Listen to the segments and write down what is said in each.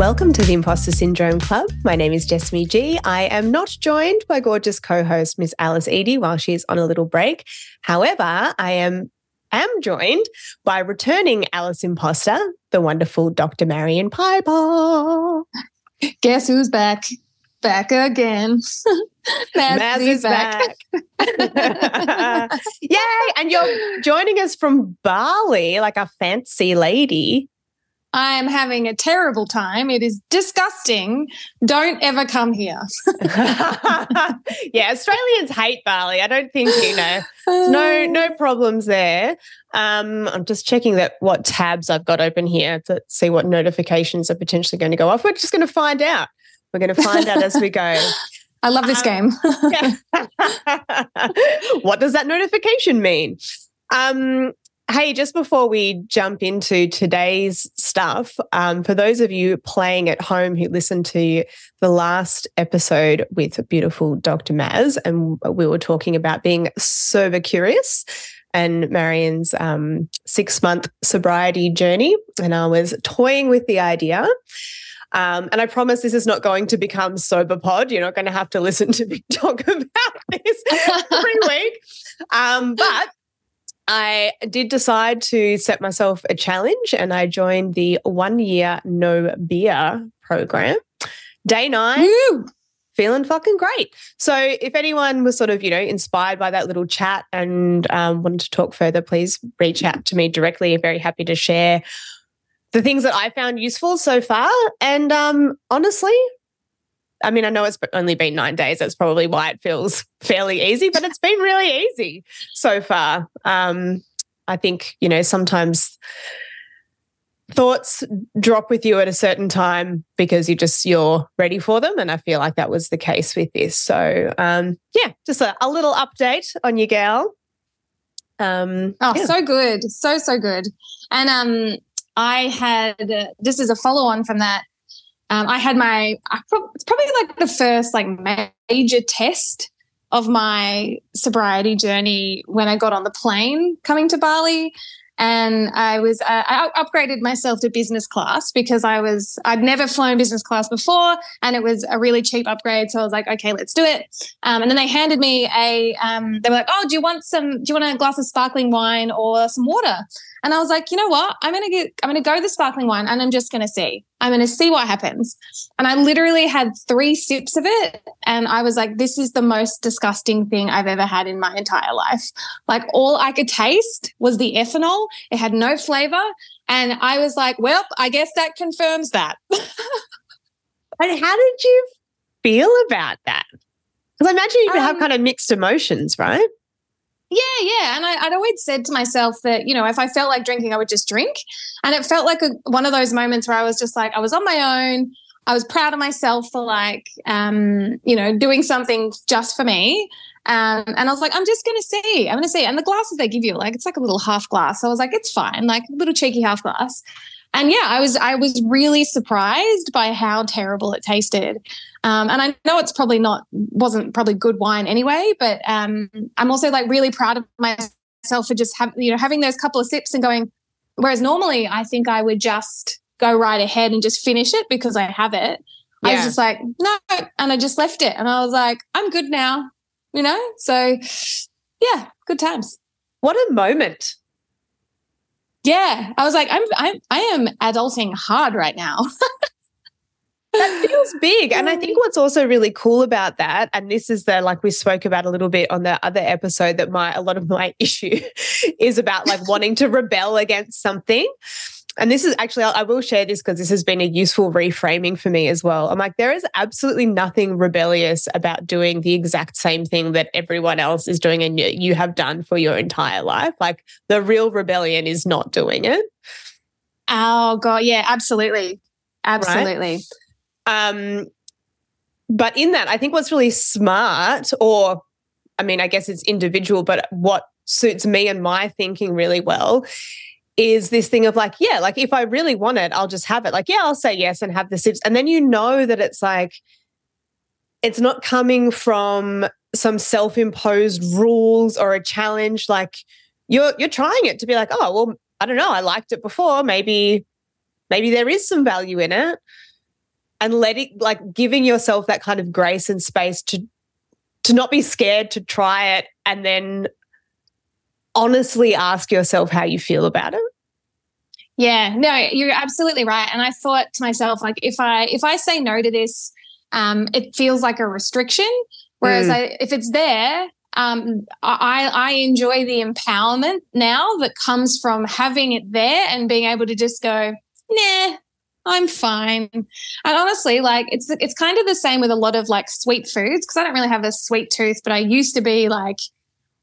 Welcome to the Imposter Syndrome Club. My name is Jessamy G. I am not joined by gorgeous co-host Miss Alice Edie while she's on a little break. However, I am am joined by returning Alice Imposter, the wonderful Dr. Marion Piper. Guess who's back? Back again. Maz is back. back. Yay! And you're joining us from Bali, like a fancy lady. I'm having a terrible time. It is disgusting. Don't ever come here. yeah, Australians hate Bali. I don't think you know. No, no problems there. Um, I'm just checking that what tabs I've got open here to see what notifications are potentially going to go off. We're just going to find out. We're going to find out as we go. I love this um, game. what does that notification mean? Um, Hey, just before we jump into today's stuff, um, for those of you playing at home who listened to the last episode with beautiful Dr. Maz, and we were talking about being sober curious and Marion's um, six month sobriety journey, and I was toying with the idea. Um, and I promise this is not going to become sober pod. You're not going to have to listen to me talk about this every week. Um, but I did decide to set myself a challenge and I joined the one year no beer program. Day nine. Woo! Feeling fucking great. So, if anyone was sort of, you know, inspired by that little chat and um, wanted to talk further, please reach out to me directly. I'm very happy to share the things that I found useful so far. And um, honestly, I mean, I know it's only been nine days. That's probably why it feels fairly easy, but it's been really easy so far. Um, I think, you know, sometimes thoughts drop with you at a certain time because you just you're ready for them and i feel like that was the case with this so um yeah just a, a little update on your gal um oh yeah. so good so so good and um i had uh, this is a follow on from that um, I had my it's probably like the first like major test of my sobriety journey when I got on the plane coming to Bali. And I was uh, I upgraded myself to business class because I was I'd never flown business class before, and it was a really cheap upgrade. So I was like, okay, let's do it. Um, and then they handed me a um, they were like, oh, do you want some? Do you want a glass of sparkling wine or some water? And I was like, you know what? I'm gonna get I'm gonna go the sparkling wine, and I'm just gonna see. I'm going to see what happens. And I literally had three sips of it. And I was like, this is the most disgusting thing I've ever had in my entire life. Like, all I could taste was the ethanol, it had no flavor. And I was like, well, I guess that confirms that. and how did you feel about that? Because I imagine you um, have kind of mixed emotions, right? Yeah, yeah. And I, would always said to myself that, you know, if I felt like drinking, I would just drink. And it felt like a, one of those moments where I was just like, I was on my own. I was proud of myself for like, um, you know, doing something just for me. Um, and I was like, I'm just going to see. I'm going to see. And the glasses they give you, like, it's like a little half glass. So I was like, it's fine, like a little cheeky half glass. And yeah, I was I was really surprised by how terrible it tasted. Um, and I know it's probably not wasn't probably good wine anyway, but um, I'm also like really proud of myself for just having you know having those couple of sips and going. Whereas normally I think I would just go right ahead and just finish it because I have it. Yeah. I was just like no, and I just left it, and I was like I'm good now, you know. So yeah, good times. What a moment! Yeah, I was like I'm I'm I am adulting hard right now. that feels big. And I think what's also really cool about that, and this is the like we spoke about a little bit on the other episode, that my a lot of my issue is about like wanting to rebel against something. And this is actually, I will share this because this has been a useful reframing for me as well. I'm like, there is absolutely nothing rebellious about doing the exact same thing that everyone else is doing and you have done for your entire life. Like, the real rebellion is not doing it. Oh, God. Yeah, absolutely. Absolutely. Right? Um, but in that, I think what's really smart, or I mean, I guess it's individual, but what suits me and my thinking really well is this thing of like, yeah, like if I really want it, I'll just have it. Like, yeah, I'll say yes and have the sips. And then you know that it's like, it's not coming from some self-imposed rules or a challenge. Like you're you're trying it to be like, oh, well, I don't know, I liked it before. Maybe, maybe there is some value in it. And letting like giving yourself that kind of grace and space to to not be scared to try it and then honestly ask yourself how you feel about it. Yeah no you're absolutely right. And i thought to myself like if i if i say no to this um it feels like a restriction. Whereas mm. I, if it's there um, I, I enjoy the empowerment now that comes from having it there and being able to just go, nah, I'm fine. And honestly, like it's it's kind of the same with a lot of like sweet foods because I don't really have a sweet tooth, but I used to be like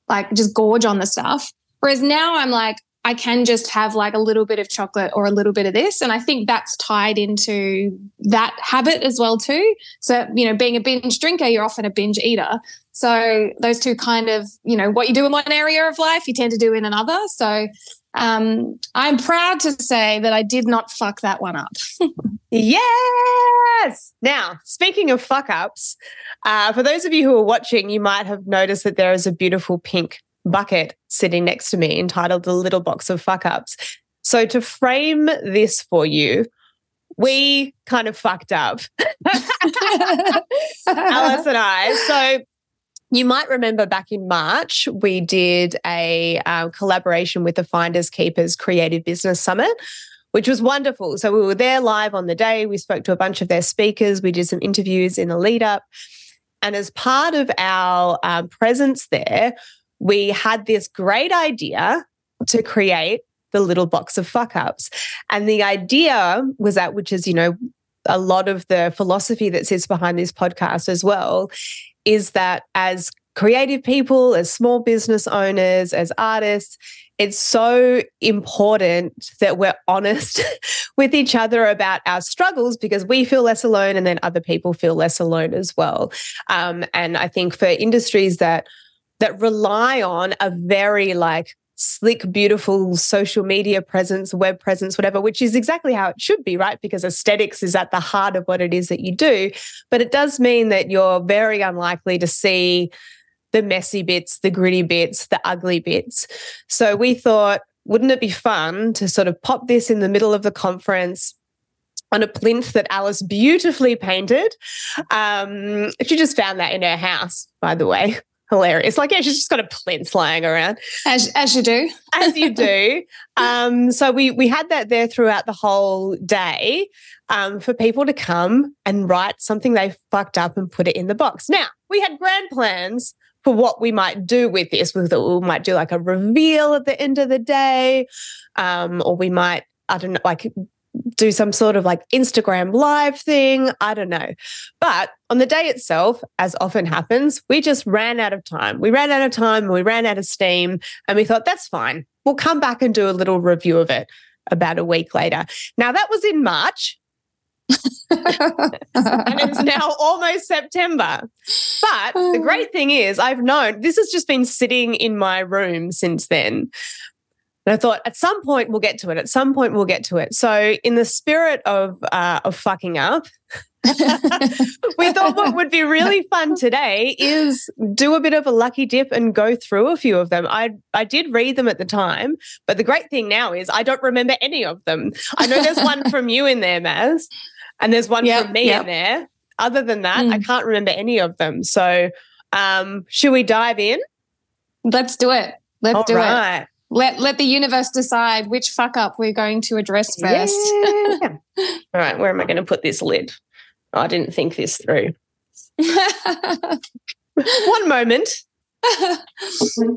like just gorge on the stuff. Whereas now I'm like I can just have like a little bit of chocolate or a little bit of this and I think that's tied into that habit as well too. So, you know, being a binge drinker, you're often a binge eater. So, those two kind of, you know, what you do in one area of life, you tend to do in another. So, um, I'm proud to say that I did not fuck that one up. yes. Now, speaking of fuck ups, uh, for those of you who are watching, you might have noticed that there is a beautiful pink bucket sitting next to me entitled The Little Box of Fuck Ups. So, to frame this for you, we kind of fucked up, Alice and I. So, you might remember back in March, we did a uh, collaboration with the Finders Keepers Creative Business Summit, which was wonderful. So we were there live on the day. We spoke to a bunch of their speakers. We did some interviews in the lead up. And as part of our um, presence there, we had this great idea to create the little box of fuck ups. And the idea was that, which is, you know, a lot of the philosophy that sits behind this podcast as well, is that as creative people, as small business owners, as artists, it's so important that we're honest with each other about our struggles because we feel less alone and then other people feel less alone as well. Um, and I think for industries that that rely on a very like slick, beautiful social media presence, web presence, whatever, which is exactly how it should be, right? Because aesthetics is at the heart of what it is that you do. But it does mean that you're very unlikely to see the messy bits, the gritty bits, the ugly bits. So we thought, wouldn't it be fun to sort of pop this in the middle of the conference? on a plinth that Alice beautifully painted. Um, she just found that in her house, by the way hilarious. Like, yeah, she's just got a plinth lying around. As as you do. as you do. Um, so we we had that there throughout the whole day um, for people to come and write something they fucked up and put it in the box. Now, we had grand plans for what we might do with this. We thought we might do like a reveal at the end of the day, um, or we might, I don't know, like do some sort of like Instagram live thing. I don't know. But on the day itself, as often happens, we just ran out of time. We ran out of time, and we ran out of steam, and we thought, that's fine. We'll come back and do a little review of it about a week later. Now, that was in March. and it's now almost September. But the great thing is, I've known this has just been sitting in my room since then. And I thought at some point we'll get to it. At some point we'll get to it. So in the spirit of uh, of fucking up, we thought what would be really fun today is do a bit of a lucky dip and go through a few of them. I I did read them at the time, but the great thing now is I don't remember any of them. I know there's one from you in there, Maz, and there's one yep, from me yep. in there. Other than that, mm. I can't remember any of them. So, um, should we dive in? Let's do it. Let's All do right. it let let the universe decide which fuck up we're going to address first. Yeah. All right, where am I going to put this lid? Oh, I didn't think this through. One moment.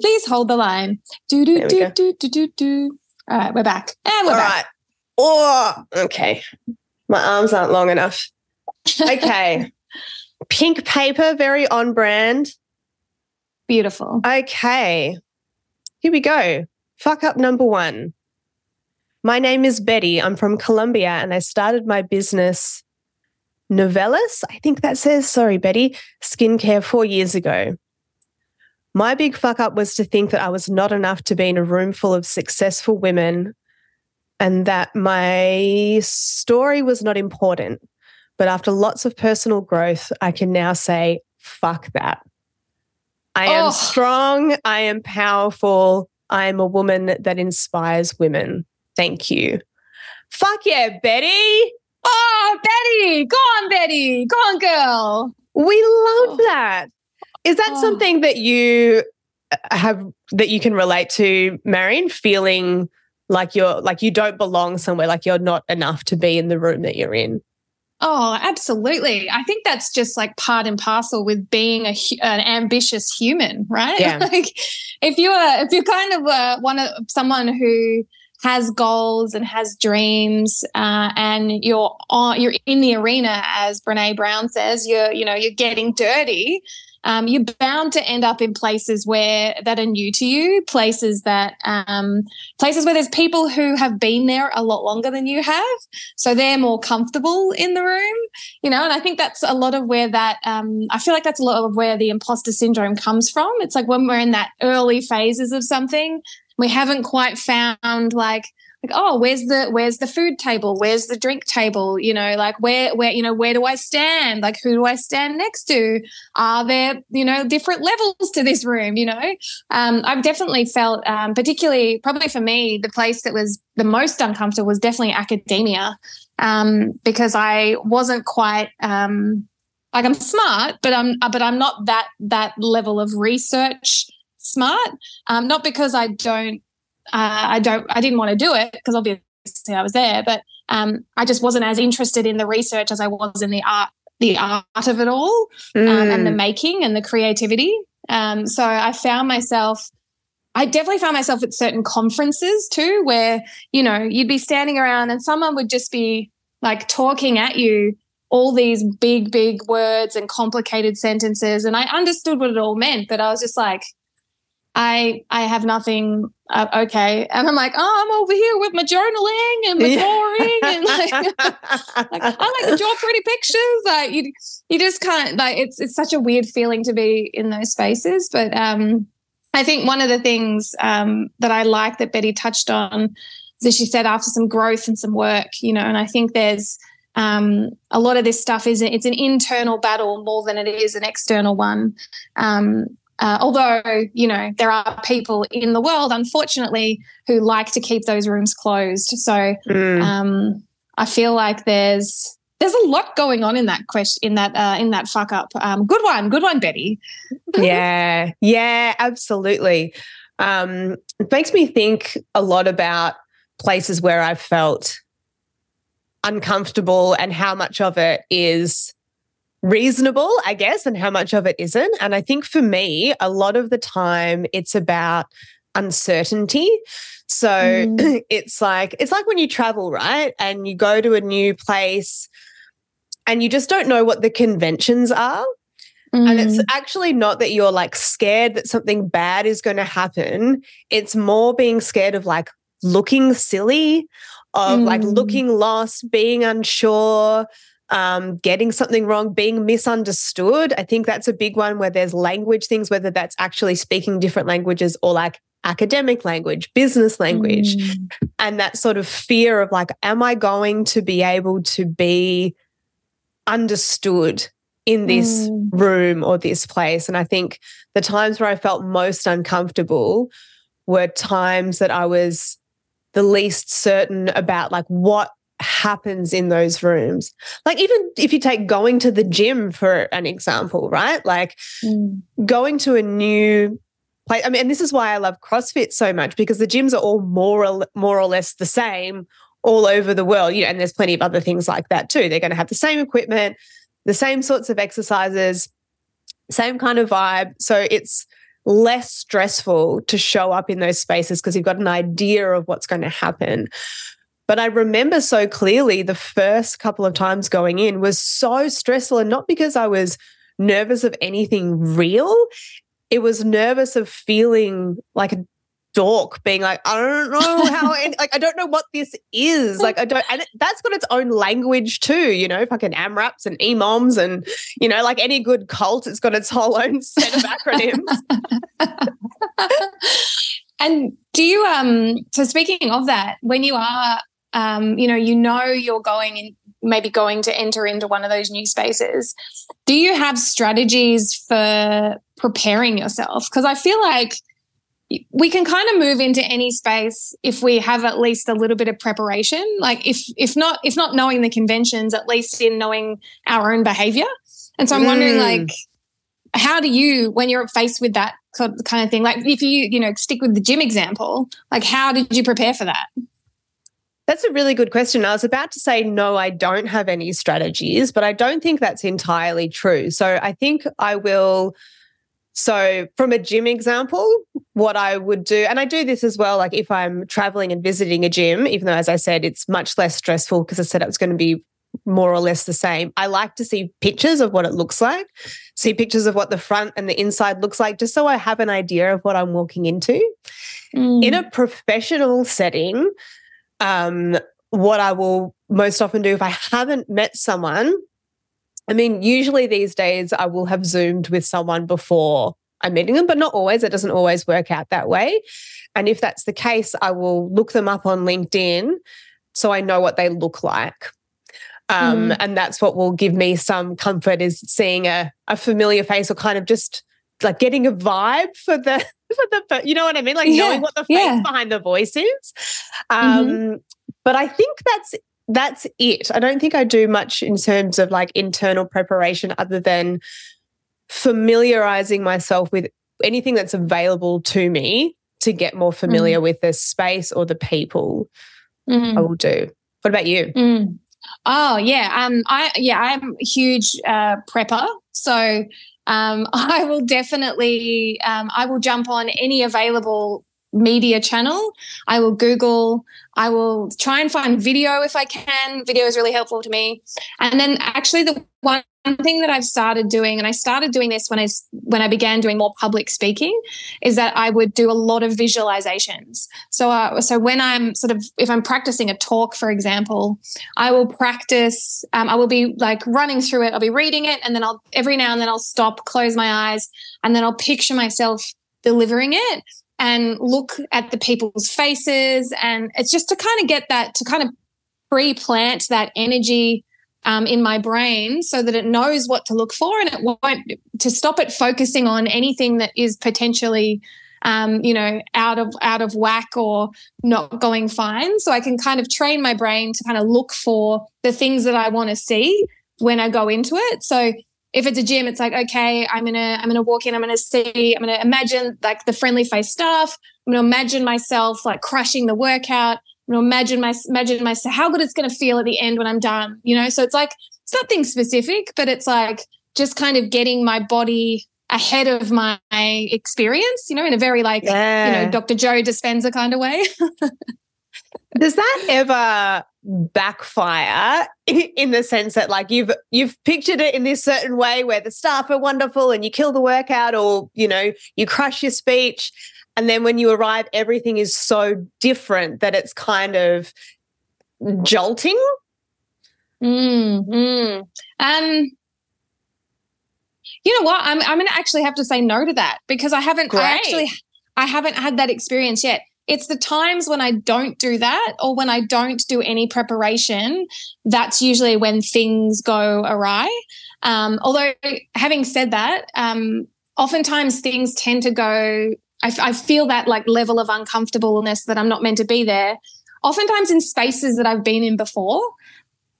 Please hold the line. Do do do do do do do. All right, we're back. And we're All back. Right. Oh, okay. My arms aren't long enough. Okay. Pink paper, very on brand. Beautiful. Okay. Here we go. Fuck up number one. My name is Betty. I'm from Colombia and I started my business, Novellis, I think that says, sorry, Betty, skincare four years ago. My big fuck up was to think that I was not enough to be in a room full of successful women and that my story was not important. But after lots of personal growth, I can now say, fuck that. I am oh. strong. I am powerful. I am a woman that inspires women. Thank you. Fuck yeah, Betty. Oh, Betty, go on, Betty, go on, girl. We love oh. that. Is that oh. something that you uh, have that you can relate to, Marion? Feeling like you're like you don't belong somewhere, like you're not enough to be in the room that you're in. Oh, absolutely. I think that's just like part and parcel with being a, an ambitious human, right? Yeah. like if you're if you're kind of uh, one of someone who has goals and has dreams, uh, and you're on, you're in the arena, as Brene Brown says, you're you know you're getting dirty um, you're bound to end up in places where that are new to you, places that um, places where there's people who have been there a lot longer than you have, so they're more comfortable in the room, you know. And I think that's a lot of where that um, I feel like that's a lot of where the imposter syndrome comes from. It's like when we're in that early phases of something, we haven't quite found like like oh where's the where's the food table? Where's the drink table? You know like where where you know where do i stand? Like who do i stand next to? Are there you know different levels to this room? You know? Um, i've definitely felt um, particularly probably for me the place that was the most uncomfortable was definitely academia um, because i wasn't quite um, like i'm smart but i'm but i'm not that that level of research smart um, not because i don't uh, I don't, I didn't want to do it because obviously I was there, but um, I just wasn't as interested in the research as I was in the art, the art of it all, mm. um, and the mm. making and the creativity. Um, so I found myself. I definitely found myself at certain conferences too, where you know you'd be standing around and someone would just be like talking at you all these big, big words and complicated sentences, and I understood what it all meant, but I was just like, I I have nothing. Uh, okay, and I'm like, oh, I'm over here with my journaling and my drawing, and like, like, I like to draw pretty pictures. Like you, you just can't. Like it's it's such a weird feeling to be in those spaces. But um, I think one of the things um, that I like that Betty touched on is that she said after some growth and some work, you know, and I think there's um, a lot of this stuff is it's an internal battle more than it is an external one. Um, uh, although, you know, there are people in the world, unfortunately, who like to keep those rooms closed. So mm. um, I feel like there's there's a lot going on in that question in that uh, in that fuck up. Um, good one, good one, Betty. yeah, yeah, absolutely. Um, it makes me think a lot about places where I've felt uncomfortable and how much of it is reasonable, I guess, and how much of it isn't. And I think for me, a lot of the time it's about uncertainty. So mm. it's like it's like when you travel, right? And you go to a new place and you just don't know what the conventions are. Mm. And it's mm. actually not that you're like scared that something bad is going to happen. It's more being scared of like looking silly, of mm. like looking lost, being unsure, um, getting something wrong, being misunderstood. I think that's a big one where there's language things, whether that's actually speaking different languages or like academic language, business language, mm. and that sort of fear of like, am I going to be able to be understood in this mm. room or this place? And I think the times where I felt most uncomfortable were times that I was the least certain about like what happens in those rooms. Like, even if you take going to the gym for an example, right? Like, mm. going to a new place. I mean, and this is why I love CrossFit so much because the gyms are all more or, more or less the same all over the world. You know, and there's plenty of other things like that too. They're going to have the same equipment, the same sorts of exercises, same kind of vibe. So it's less stressful to show up in those spaces because you've got an idea of what's going to happen. But I remember so clearly the first couple of times going in was so stressful and not because I was nervous of anything real. It was nervous of feeling like a dork being like, I don't know how, like, I don't know what this is. Like, I don't, and that's got its own language too, you know, fucking AMRAPs and EMOMs and, you know, like any good cult, it's got its whole own set of acronyms. and do you, um, so speaking of that, when you are um, you know, you know you're going in, maybe going to enter into one of those new spaces. Do you have strategies for preparing yourself? Because I feel like we can kind of move into any space if we have at least a little bit of preparation like if if not if not knowing the conventions at least in knowing our own behavior and so i'm mm. wondering like how do you when you're faced with that kind of thing like if you you know stick with the gym example like how did you prepare for that that's a really good question. I was about to say, no, I don't have any strategies, but I don't think that's entirely true. So I think I will so, from a gym example, what I would do, and I do this as well, like if I'm traveling and visiting a gym, even though, as I said, it's much less stressful because I said it's going to be more or less the same. I like to see pictures of what it looks like, see pictures of what the front and the inside looks like, just so I have an idea of what I'm walking into. Mm. In a professional setting, um, what I will most often do if I haven't met someone I mean, usually these days I will have Zoomed with someone before I'm meeting them, but not always. It doesn't always work out that way. And if that's the case, I will look them up on LinkedIn so I know what they look like. Um, mm. And that's what will give me some comfort is seeing a, a familiar face or kind of just like getting a vibe for the for the you know what I mean, like yeah. knowing what the face yeah. behind the voice is. Um, mm-hmm. But I think that's that's it. I don't think I do much in terms of like internal preparation other than familiarizing myself with anything that's available to me to get more familiar mm. with the space or the people. Mm. I will do. What about you? Mm. Oh yeah, um, I yeah, I'm a huge uh, prepper, so um, I will definitely um, I will jump on any available media channel. I will Google, I will try and find video if I can. Video is really helpful to me. And then actually the one thing that I've started doing, and I started doing this when I when I began doing more public speaking, is that I would do a lot of visualizations. So, uh, so when I'm sort of if I'm practicing a talk, for example, I will practice. Um, I will be like running through it. I'll be reading it, and then I'll every now and then I'll stop, close my eyes, and then I'll picture myself delivering it and look at the people's faces. And it's just to kind of get that, to kind of pre plant that energy um, in my brain so that it knows what to look for and it won't, to stop it focusing on anything that is potentially. Um, you know, out of out of whack or not going fine. So I can kind of train my brain to kind of look for the things that I want to see when I go into it. So if it's a gym, it's like, okay, I'm gonna I'm gonna walk in, I'm gonna see, I'm gonna imagine like the friendly face staff. I'm gonna imagine myself like crushing the workout. I'm gonna imagine my imagine myself how good it's gonna feel at the end when I'm done. You know, so it's like it's nothing specific, but it's like just kind of getting my body ahead of my experience, you know, in a very like, yeah. you know, Dr. Joe Dispenza kind of way. Does that ever backfire in the sense that like you've you've pictured it in this certain way where the staff are wonderful and you kill the workout or you know you crush your speech and then when you arrive everything is so different that it's kind of jolting mm, mm. um you know what i'm i'm going to actually have to say no to that because i haven't Great. i actually i haven't had that experience yet it's the times when I don't do that or when I don't do any preparation, that's usually when things go awry. Um, although, having said that, um, oftentimes things tend to go, I, I feel that like level of uncomfortableness that I'm not meant to be there. Oftentimes in spaces that I've been in before,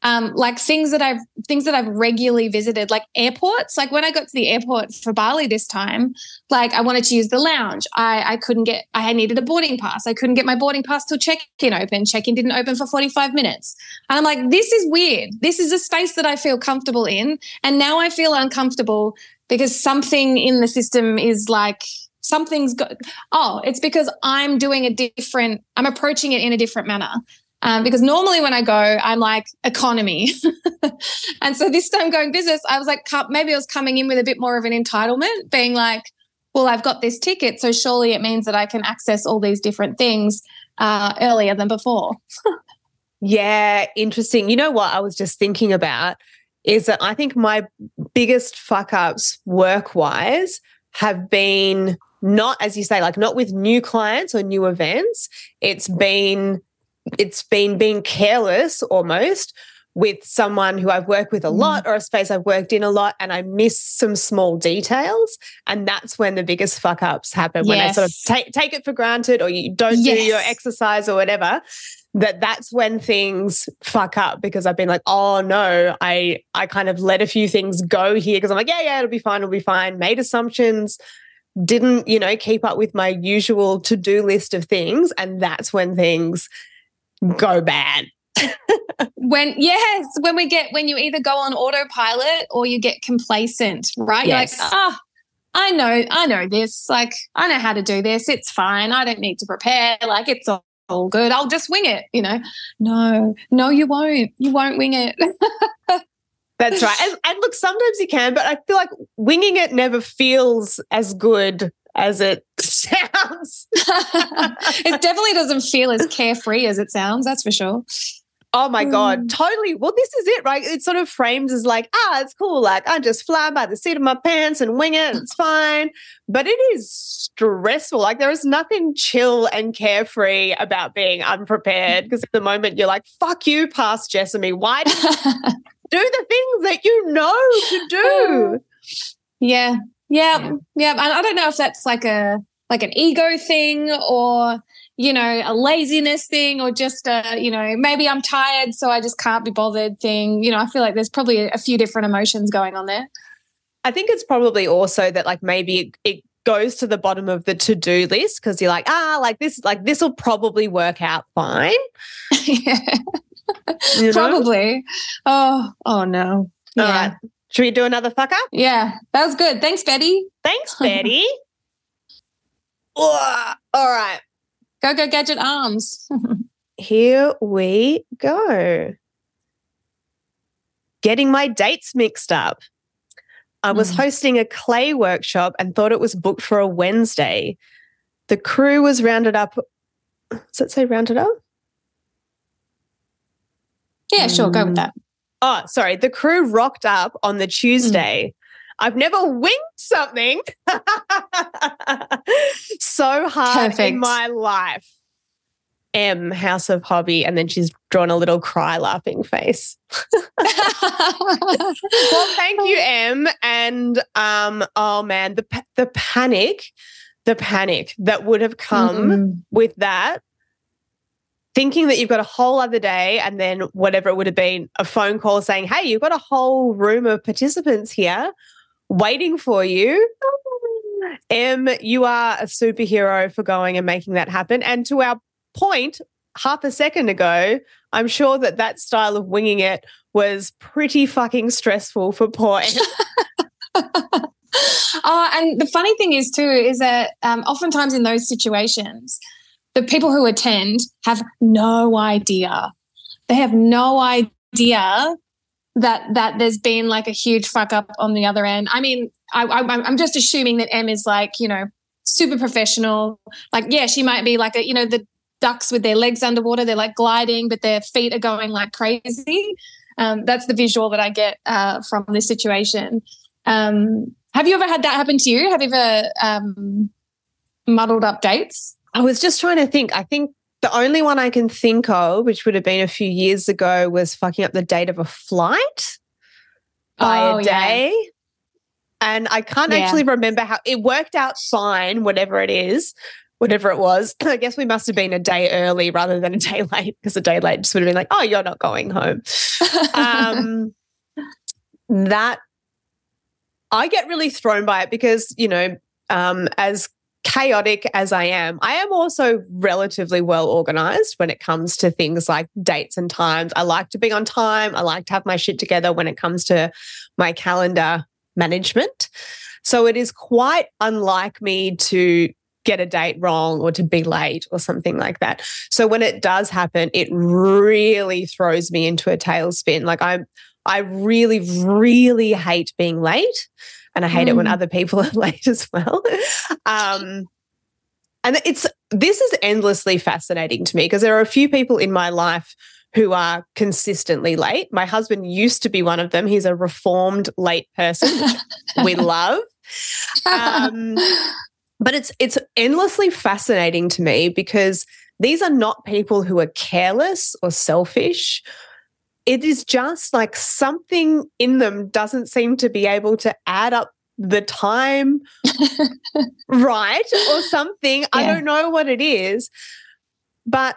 um, like things that I've things that I've regularly visited, like airports. Like when I got to the airport for Bali this time, like I wanted to use the lounge. I I couldn't get. I needed a boarding pass. I couldn't get my boarding pass till check-in open. Check-in didn't open for forty five minutes. And I'm like, this is weird. This is a space that I feel comfortable in, and now I feel uncomfortable because something in the system is like something's got oh it's because i'm doing a different i'm approaching it in a different manner um, because normally when I go, I'm like economy. and so this time going business, I was like, maybe I was coming in with a bit more of an entitlement, being like, well, I've got this ticket. So surely it means that I can access all these different things uh, earlier than before. yeah, interesting. You know what I was just thinking about is that I think my biggest fuck ups work wise have been not, as you say, like not with new clients or new events. It's been it's been being careless almost with someone who I've worked with a mm. lot or a space I've worked in a lot and I miss some small details. And that's when the biggest fuck ups happen when I sort of take, take it for granted or you don't yes. do your exercise or whatever. That that's when things fuck up because I've been like, oh no, I I kind of let a few things go here because I'm like, yeah, yeah, it'll be fine, it'll be fine. Made assumptions, didn't, you know, keep up with my usual to-do list of things. And that's when things go bad when yes, when we get when you either go on autopilot or you get complacent, right? Yes. You're like, ah, oh, I know, I know this. Like, I know how to do this. It's fine. I don't need to prepare. Like, it's all, all good. I'll just wing it, you know? No, no, you won't. You won't wing it. That's right. And, and, look, sometimes you can, but I feel like winging it never feels as good as it sounds. it definitely doesn't feel as carefree as it sounds. That's for sure. Oh my God, mm. totally. Well, this is it, right? It sort of frames as like, ah, it's cool. Like, I just fly by the seat of my pants and wing it. It's fine. But it is stressful. Like, there is nothing chill and carefree about being unprepared because at the moment you're like, fuck you, past Jessamy. Why do, do the things that you know to do? Yeah. Yeah. Yeah. And I don't know if that's like a, like an ego thing or you know, a laziness thing or just a, you know, maybe I'm tired, so I just can't be bothered thing. You know, I feel like there's probably a few different emotions going on there. I think it's probably also that like maybe it, it goes to the bottom of the to-do list because you're like, ah, like this, like this will probably work out fine. yeah. You know? Probably. Oh, oh no. Yeah. All right. Should we do another fuck up? Yeah, that was good. Thanks, Betty. Thanks, Betty. All right. Go, go, gadget arms. Here we go. Getting my dates mixed up. I was mm. hosting a clay workshop and thought it was booked for a Wednesday. The crew was rounded up. Does it say rounded up? Yeah, sure. Go with that. Oh, sorry. The crew rocked up on the Tuesday. Mm. I've never winged something so hard Perfect. in my life. M House of Hobby, and then she's drawn a little cry laughing face. well, thank you, M. And um, oh man, the the panic, the panic that would have come mm-hmm. with that. Thinking that you've got a whole other day, and then whatever it would have been, a phone call saying, "Hey, you've got a whole room of participants here waiting for you. M, you are a superhero for going and making that happen. And to our point, half a second ago, I'm sure that that style of winging it was pretty fucking stressful for poor oh, and the funny thing is too is that um, oftentimes in those situations, the people who attend have no idea. They have no idea that that there's been like a huge fuck up on the other end. I mean, I, I, I'm just assuming that M is like you know super professional. Like, yeah, she might be like a you know the ducks with their legs underwater. They're like gliding, but their feet are going like crazy. Um, that's the visual that I get uh, from this situation. Um, have you ever had that happen to you? Have you ever um, muddled up dates? I was just trying to think. I think the only one I can think of, which would have been a few years ago, was fucking up the date of a flight by oh, a day. Yeah. And I can't yeah. actually remember how it worked out fine, whatever it is, whatever it was. I guess we must have been a day early rather than a day late because a day late just would have been like, oh, you're not going home. um, that I get really thrown by it because, you know, um, as chaotic as I am, I am also relatively well organized when it comes to things like dates and times. I like to be on time. I like to have my shit together when it comes to my calendar management. So it is quite unlike me to get a date wrong or to be late or something like that. So when it does happen, it really throws me into a tailspin. Like I'm I really really hate being late and I hate mm. it when mm. other people are late as well. Um, and it's this is endlessly fascinating to me because there are a few people in my life who are consistently late. My husband used to be one of them. He's a reformed late person, we love. Um, but it's it's endlessly fascinating to me because these are not people who are careless or selfish it is just like something in them doesn't seem to be able to add up the time right or something. Yeah. I don't know what it is. But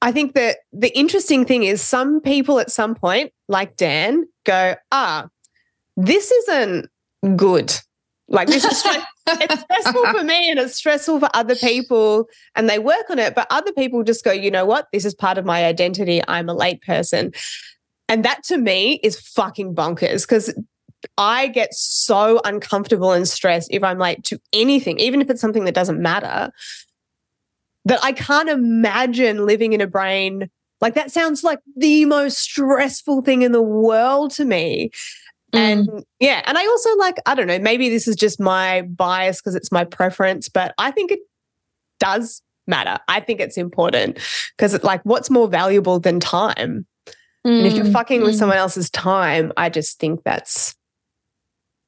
I think that the interesting thing is some people at some point, like Dan, go, ah, this isn't good. Like this is it's stressful for me and it's stressful for other people and they work on it. But other people just go, you know what? This is part of my identity. I'm a late person. And that to me is fucking bonkers because I get so uncomfortable and stressed if I'm late to anything, even if it's something that doesn't matter, that I can't imagine living in a brain like that sounds like the most stressful thing in the world to me. And mm. yeah, and I also like, I don't know, maybe this is just my bias because it's my preference, but I think it does matter. I think it's important because it's like, what's more valuable than time? Mm. And if you're mm, fucking with mm. someone else's time, I just think that's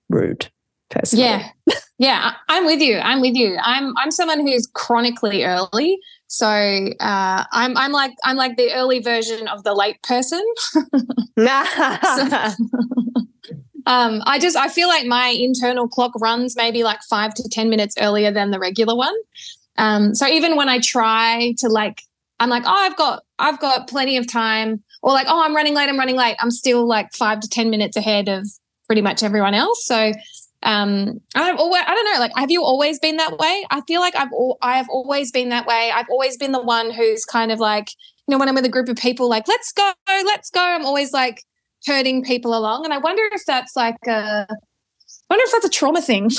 rude. Personally. Yeah. Yeah, I'm with you. I'm with you. I'm I'm someone who's chronically early. So uh, I'm I'm like I'm like the early version of the late person. so, um, I just I feel like my internal clock runs maybe like five to ten minutes earlier than the regular one. Um, so even when I try to like, I'm like, oh, I've got I've got plenty of time, or like, oh, I'm running late, I'm running late. I'm still like five to ten minutes ahead of pretty much everyone else. So um I've always I don't know like have you always been that way I feel like I've I have always been that way I've always been the one who's kind of like you know when I'm with a group of people like let's go let's go I'm always like herding people along and I wonder if that's like a I wonder if that's a trauma thing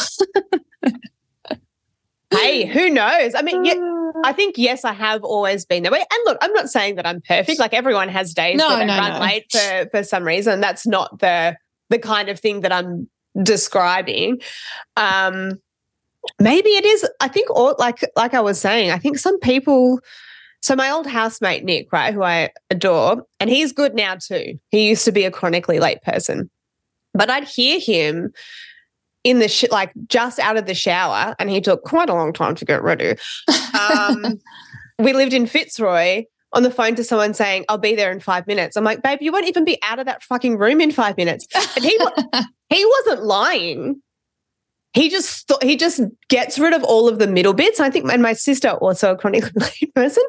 hey who knows I mean yeah, I think yes I have always been that way and look I'm not saying that I'm perfect like everyone has days no, where they no, run no. late for for some reason that's not the the kind of thing that I'm describing. Um, maybe it is. I think, all like like I was saying, I think some people. So my old housemate Nick, right, who I adore, and he's good now too. He used to be a chronically late person, but I'd hear him in the sh- like just out of the shower, and he took quite a long time to get ready. Um, we lived in Fitzroy, on the phone to someone saying, I'll be there in five minutes. I'm like, babe, you won't even be out of that fucking room in five minutes. And he, he wasn't lying. He just thought he just gets rid of all of the middle bits. I think, and my sister, also a chronically late person,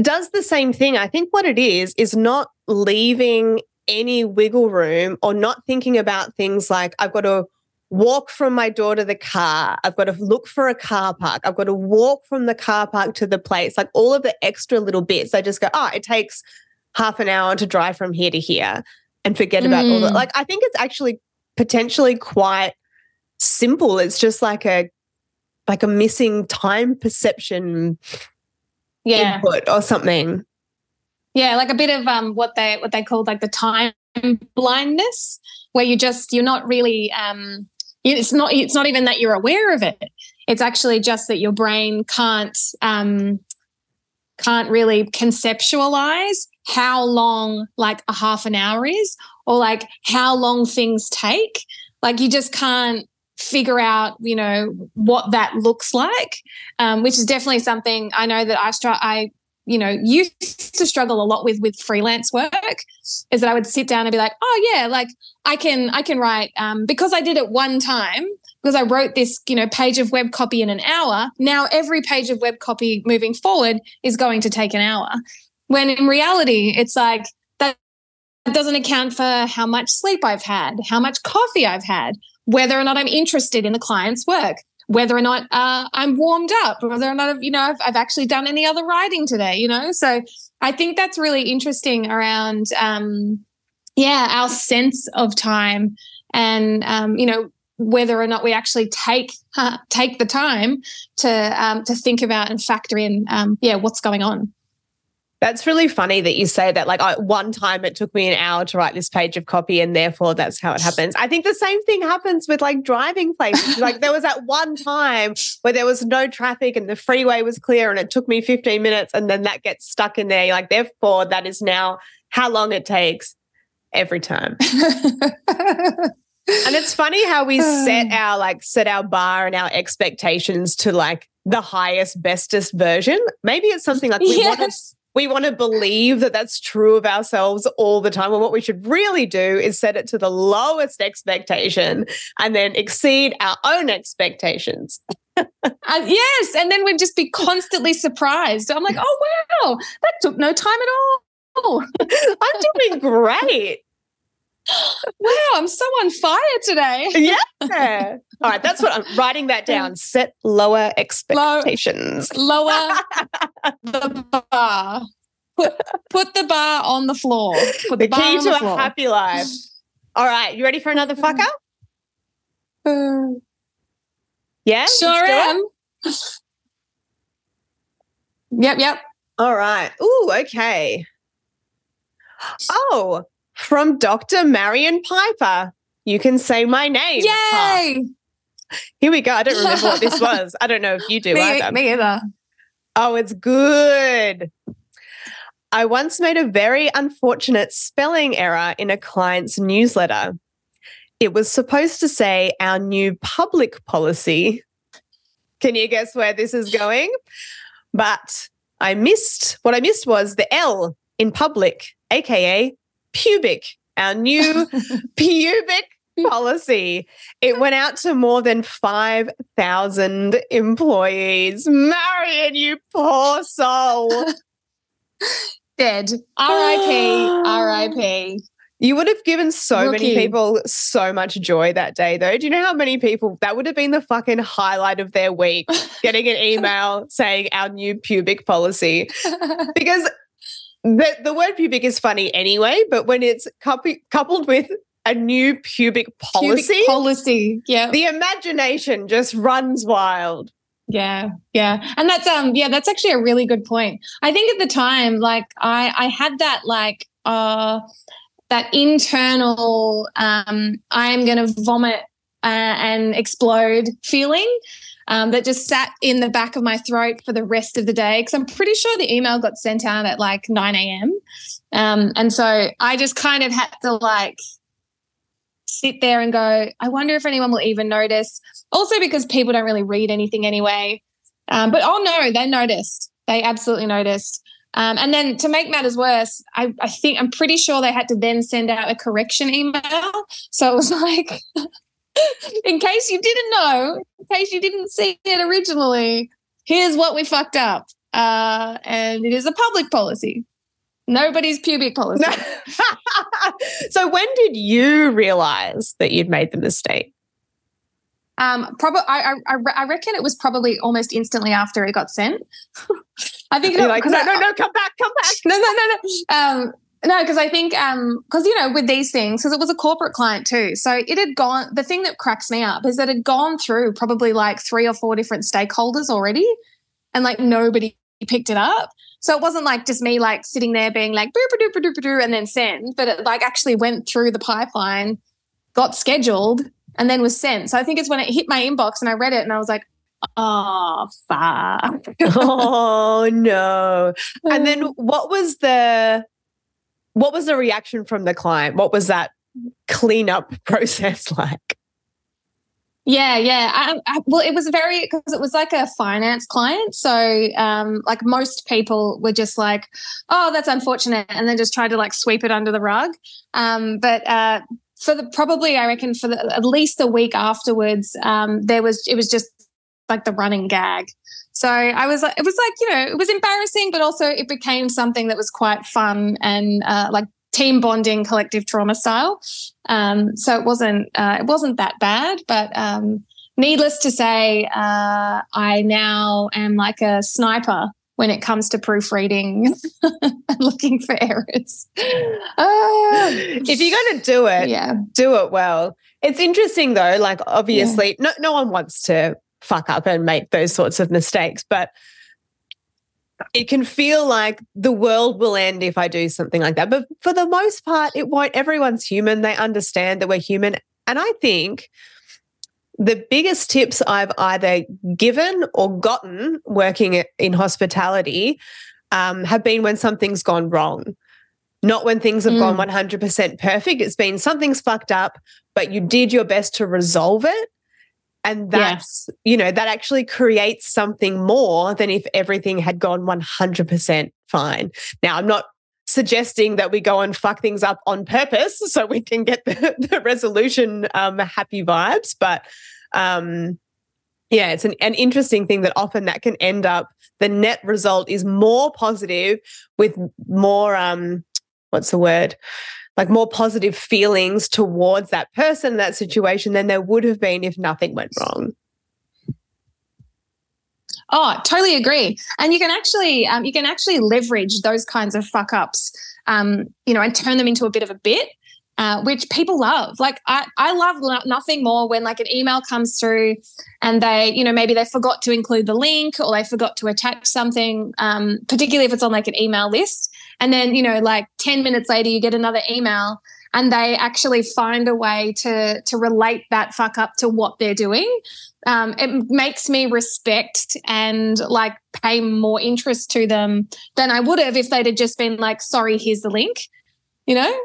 does the same thing. I think what it is is not leaving any wiggle room or not thinking about things like I've got to walk from my door to the car. I've got to look for a car park. I've got to walk from the car park to the place. Like all of the extra little bits. I just go, oh, it takes half an hour to drive from here to here and forget about all that. Mm. Like I think it's actually potentially quite simple. It's just like a like a missing time perception yeah. input or something. Yeah, like a bit of um what they what they call like the time blindness where you just you're not really um it's not it's not even that you're aware of it it's actually just that your brain can't um, can't really conceptualize how long like a half an hour is or like how long things take like you just can't figure out you know what that looks like um, which is definitely something i know that i str- i you know used to struggle a lot with with freelance work is that i would sit down and be like oh yeah like I can I can write um, because I did it one time because I wrote this you know page of web copy in an hour. Now every page of web copy moving forward is going to take an hour. When in reality, it's like that doesn't account for how much sleep I've had, how much coffee I've had, whether or not I'm interested in the client's work, whether or not uh, I'm warmed up, whether or not you know I've, I've, actually done any other writing today. You know, so I think that's really interesting around. Um, yeah, our sense of time and, um, you know, whether or not we actually take uh, take the time to um, to think about and factor in, um, yeah, what's going on. That's really funny that you say that. Like, one time it took me an hour to write this page of copy, and therefore that's how it happens. I think the same thing happens with like driving places. like, there was that one time where there was no traffic and the freeway was clear, and it took me 15 minutes, and then that gets stuck in there. Like, therefore, that is now how long it takes every time. and it's funny how we set our like set our bar and our expectations to like the highest bestest version. Maybe it's something like we yes. want to we want to believe that that's true of ourselves all the time. And what we should really do is set it to the lowest expectation and then exceed our own expectations. uh, yes. And then we'd just be constantly surprised. I'm like, oh, wow, that took no time at all. I'm doing great. Wow, I'm so on fire today. yeah. All right, that's what I'm writing that down. Set lower expectations. Low, lower the bar. Put, put the bar on the floor. Put the, the key to a floor. happy life. All right, you ready for another fucker? Uh, yeah, sure am. Yep, yep. All right. Ooh, okay. Oh, from Dr. Marion Piper. You can say my name. Yay! Here we go. I don't remember what this was. I don't know if you do me, either. Me either. Oh, it's good. I once made a very unfortunate spelling error in a client's newsletter. It was supposed to say our new public policy. Can you guess where this is going? But I missed what I missed was the L in public, aka pubic, our new pubic policy. It went out to more than 5,000 employees. Marion, you poor soul. Dead. RIP. RIP. You would have given so Rookie. many people so much joy that day, though. Do you know how many people that would have been the fucking highlight of their week getting an email saying our new pubic policy? Because the, the word pubic is funny anyway, but when it's coupled with a new pubic policy, pubic policy, yeah, the imagination just runs wild. Yeah, yeah, and that's um, yeah, that's actually a really good point. I think at the time, like I, I had that like uh, that internal um, I am going to vomit uh, and explode feeling um, that just sat in the back of my throat for the rest of the day because I'm pretty sure the email got sent out at like 9 a.m. Um, and so I just kind of had to like sit there and go, I wonder if anyone will even notice. Also, because people don't really read anything anyway. Um, but oh no, they noticed. They absolutely noticed. Um, and then to make matters worse, I, I, think I'm pretty sure they had to then send out a correction email. So it was like, in case you didn't know, in case you didn't see it originally, here's what we fucked up. Uh, and it is a public policy. Nobody's pubic policy. so when did you realize that you'd made the mistake? Um, probably, I, I, I reckon it was probably almost instantly after it got sent. I think You're like, no, no, no, come back, come back. No, no, no, no. Um, no, because I think um because you know with these things because it was a corporate client too, so it had gone. The thing that cracks me up is that it had gone through probably like three or four different stakeholders already, and like nobody picked it up. So it wasn't like just me like sitting there being like boop, ba doop, ba doop, ba doop, and then send, but it like actually went through the pipeline, got scheduled, and then was sent. So I think it's when it hit my inbox and I read it and I was like, oh fuck. oh no. And then what was the what was the reaction from the client? What was that cleanup process like? Yeah, yeah. I, I, well, it was very because it was like a finance client. So, um, like most people were just like, "Oh, that's unfortunate," and then just tried to like sweep it under the rug. Um, but uh, for the probably, I reckon for the, at least a week afterwards, um, there was it was just like the running gag. So I was like, it was like, you know, it was embarrassing, but also it became something that was quite fun and uh, like team bonding, collective trauma style. Um, so it wasn't uh, it wasn't that bad, but um, needless to say, uh, I now am like a sniper when it comes to proofreading and looking for errors. Uh, if you're going to do it, yeah. do it well. It's interesting though, like obviously yeah. no, no one wants to fuck up and make those sorts of mistakes. But it can feel like the world will end if I do something like that. But for the most part, it won't. Everyone's human. They understand that we're human. And I think the biggest tips I've either given or gotten working in hospitality um, have been when something's gone wrong. Not when things have mm. gone 100% perfect. It's been something's fucked up, but you did your best to resolve it And that's, yeah. you know, that actually creates something more than if everything had gone 100% fine. Now, I'm not suggesting that we go and fuck things up on purpose so we can get the, the resolution um, happy vibes. But um, yeah, it's an, an interesting thing that often that can end up the net result is more positive with more um, what's the word? Like more positive feelings towards that person, that situation than there would have been if nothing went wrong. Oh, totally agree. And you can actually um, you can actually leverage those kinds of fuck ups, um, you know, and turn them into a bit of a bit. Uh, which people love. Like I, I love nothing more when like an email comes through and they, you know, maybe they forgot to include the link or they forgot to attach something, um, particularly if it's on like an email list. And then, you know, like 10 minutes later, you get another email and they actually find a way to to relate that fuck up to what they're doing um, it makes me respect and like pay more interest to them than I would have if they'd have just been like, sorry, here's the link, you know?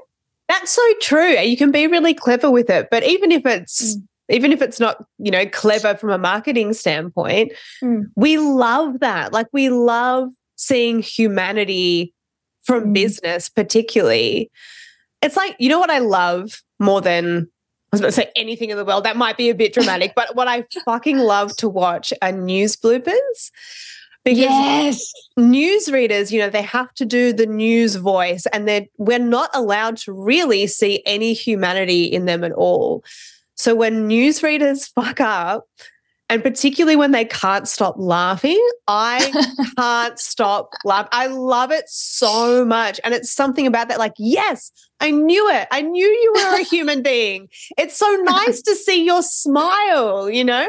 That's so true. You can be really clever with it. But even if it's, mm. even if it's not, you know, clever from a marketing standpoint, mm. we love that. Like we love seeing humanity from mm. business, particularly. It's like, you know what I love more than I was going to say anything in the world. That might be a bit dramatic, but what I fucking love to watch are news bloopers. Because yes. news readers, you know, they have to do the news voice and they we're not allowed to really see any humanity in them at all. So when news readers fuck up, and particularly when they can't stop laughing, I can't stop laughing. I love it so much. And it's something about that, like, yes, I knew it. I knew you were a human being. It's so nice to see your smile, you know?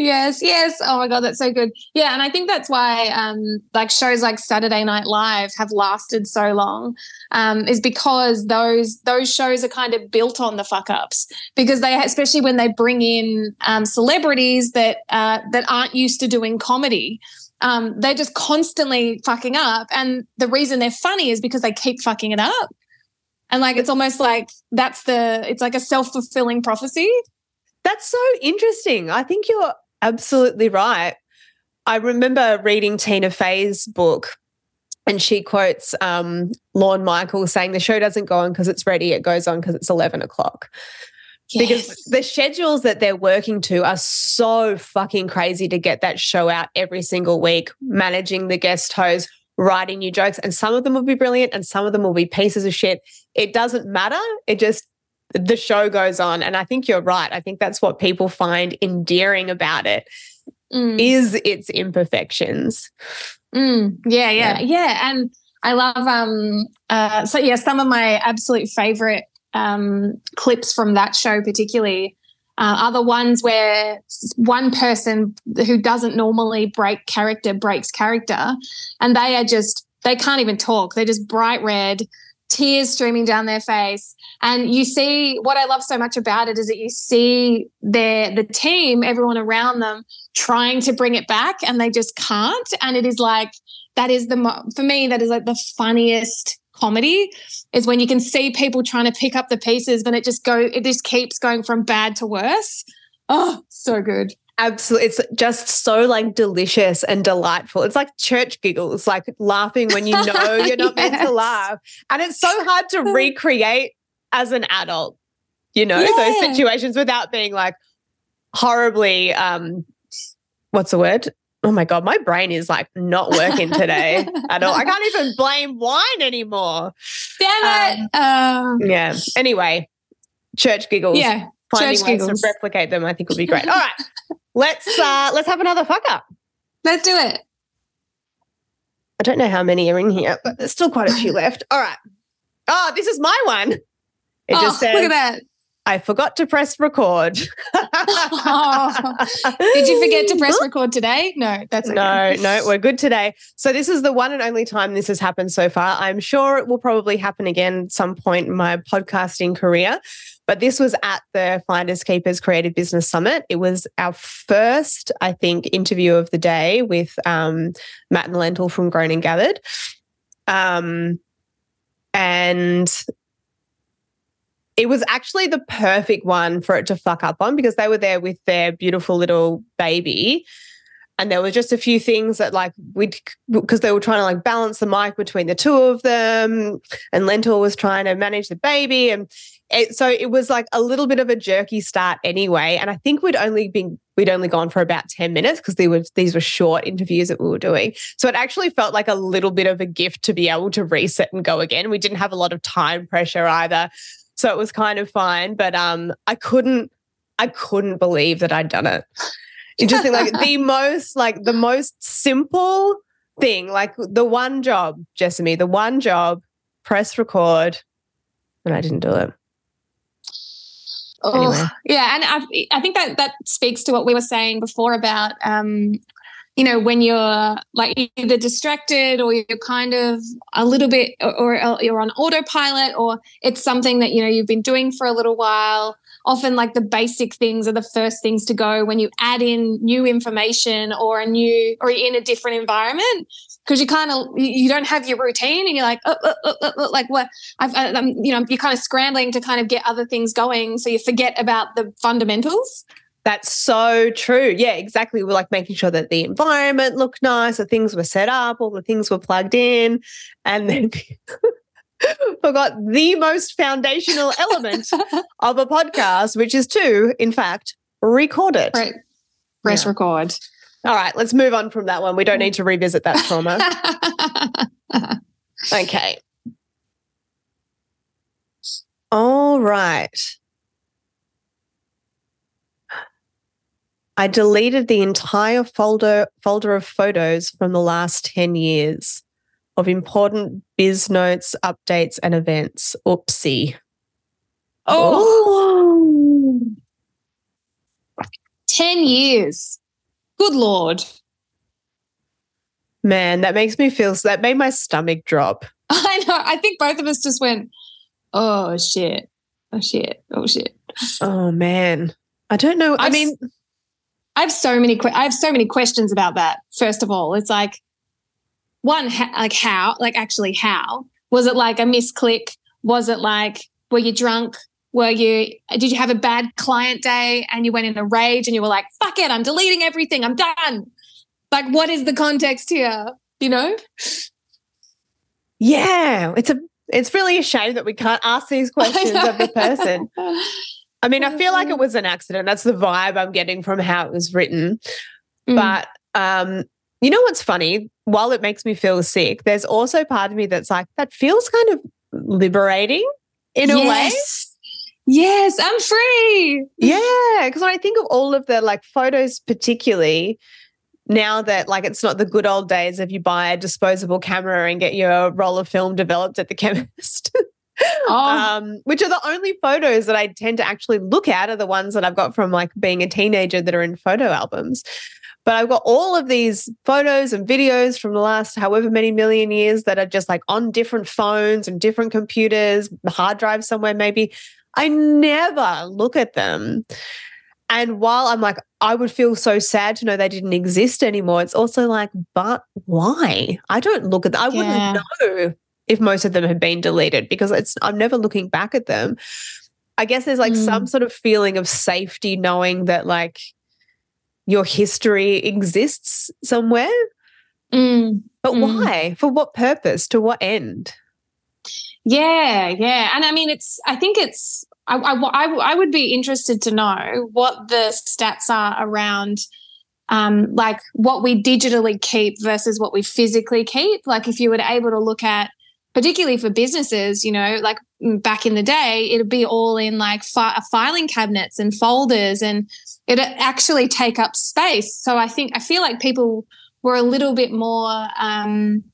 Yes, yes. Oh my god, that's so good. Yeah, and I think that's why um like shows like Saturday Night Live have lasted so long. Um, is because those those shows are kind of built on the fuck ups because they especially when they bring in um, celebrities that uh, that aren't used to doing comedy. Um, they're just constantly fucking up, and the reason they're funny is because they keep fucking it up. And like it's almost like that's the it's like a self fulfilling prophecy. That's so interesting. I think you're absolutely right. I remember reading Tina Fey's book, and she quotes um, Lorne Michaels saying, The show doesn't go on because it's ready, it goes on because it's 11 o'clock. Yes. Because the schedules that they're working to are so fucking crazy to get that show out every single week, managing the guest host, writing new jokes. And some of them will be brilliant and some of them will be pieces of shit. It doesn't matter. It just the show goes on. And I think you're right. I think that's what people find endearing about it mm. is its imperfections. Mm. Yeah, yeah, yeah, yeah. And I love um uh so yeah, some of my absolute favorite um clips from that show particularly uh, are the ones where one person who doesn't normally break character breaks character and they are just they can't even talk they're just bright red tears streaming down their face. And you see what i love so much about it is that you see their the team everyone around them trying to bring it back and they just can't. And it is like that is the for me that is like the funniest comedy is when you can see people trying to pick up the pieces but it just go it just keeps going from bad to worse. Oh so good Absolutely. It's just so like delicious and delightful. It's like church giggles, like laughing when you know you're not yes. meant to laugh. And it's so hard to recreate as an adult, you know, yeah. those situations without being like horribly um what's the word? Oh my god, my brain is like not working today at all. I can't even blame wine anymore. Damn it. Um, uh, yeah. Anyway, church giggles. Yeah. Finding church ways giggles. to replicate them, I think would be great. All right. Let's uh let's have another fuck up. Let's do it. I don't know how many are in here, but there's still quite a few left. All right. Oh, this is my one. It oh, just says, look at that. I forgot to press record. oh. Did you forget to press record today? No, that's okay. No, no, we're good today. So this is the one and only time this has happened so far. I'm sure it will probably happen again at some point in my podcasting career. But this was at the Finders Keepers Creative Business Summit. It was our first, I think, interview of the day with um, Matt and Lentil from Grown and Gathered. Um, and it was actually the perfect one for it to fuck up on because they were there with their beautiful little baby. And there were just a few things that, like, we'd because they were trying to like balance the mic between the two of them, and Lentil was trying to manage the baby, and it, so it was like a little bit of a jerky start anyway. And I think we'd only been we'd only gone for about ten minutes because they were these were short interviews that we were doing. So it actually felt like a little bit of a gift to be able to reset and go again. We didn't have a lot of time pressure either so it was kind of fine. But um, I couldn't, I couldn't believe that I'd done it. Interesting, like the most, like the most simple thing, like the one job, Jessamy, the one job, press record, and I didn't do it. Oh, anyway. yeah, and I, I think that that speaks to what we were saying before about um, you know, when you're like either distracted or you're kind of a little bit, or, or, you're on autopilot, or it's something that, you know, you've been doing for a little while. Often, like the basic things are the first things to go when you add in new information or a new, or you're in a different environment. Because you kind of you don't have your routine, and you're like, oh, oh, oh, like what? I've, I'm, you know, you're kind of scrambling to kind of get other things going, so you forget about the fundamentals. That's so true. Yeah, exactly. We're like making sure that the environment looked nice, the things were set up, all the things were plugged in, and then forgot the most foundational element of a podcast, which is to, in fact, record it. Right. Press yeah. record. All right, let's move on from that one. We don't need to revisit that trauma. okay. All right. I deleted the entire folder folder of photos from the last 10 years of important biz notes, updates, and events. Oopsie. Oh. oh. 10 years. Good Lord. Man, that makes me feel that made my stomach drop. I know. I think both of us just went, oh shit. Oh shit. Oh shit. Oh man. I don't know. I I've, mean, I have so many I have so many questions about that. First of all, it's like one ha- like how like actually how was it like a misclick? Was it like were you drunk? Were you did you have a bad client day and you went in a rage and you were like fuck it, I'm deleting everything, I'm done. Like what is the context here? You know? Yeah, it's a it's really a shame that we can't ask these questions of the person. I mean, I feel like it mm-hmm. was an accident. That's the vibe I'm getting from how it was written. Mm. But um, you know what's funny? While it makes me feel sick, there's also part of me that's like, that feels kind of liberating in a way. Yes, I'm free. Yeah. Because when I think of all of the like photos, particularly now that like it's not the good old days of you buy a disposable camera and get your roll of film developed at the chemist. Oh. Um, which are the only photos that I tend to actually look at are the ones that I've got from like being a teenager that are in photo albums. But I've got all of these photos and videos from the last however many million years that are just like on different phones and different computers, hard drive somewhere maybe. I never look at them. And while I'm like, I would feel so sad to know they didn't exist anymore, it's also like, but why? I don't look at them. I yeah. wouldn't know if most of them have been deleted because it's I'm never looking back at them. I guess there's like mm. some sort of feeling of safety knowing that like your history exists somewhere. Mm. But mm. why? For what purpose? To what end? Yeah, yeah. And I mean, it's, I think it's, I, I, I, would be interested to know what the stats are around um, like what we digitally keep versus what we physically keep. Like if you were able to look at particularly for businesses, you know, like mm, back in the day, it'd be all in like fi- filing cabinets and folders and it'd actually take up space. So I think, I feel like people were a little bit more um,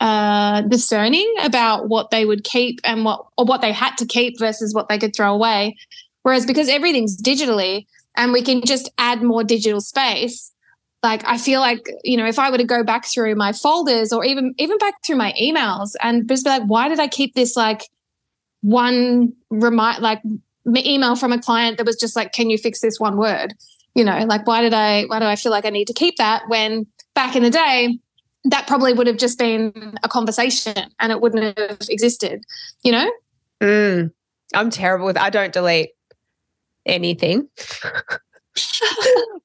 uh, discerning about what they would keep and what, or what they had to keep versus what they could throw away. Whereas because everything's digitally and we can just add more digital space, like i feel like you know if i were to go back through my folders or even even back through my emails and just be like why did i keep this like one remind like email from a client that was just like can you fix this one word you know like why did i why do i feel like i need to keep that when back in the day that probably would have just been a conversation and it wouldn't have existed you know mm. I'm terrible with I don't delete anything.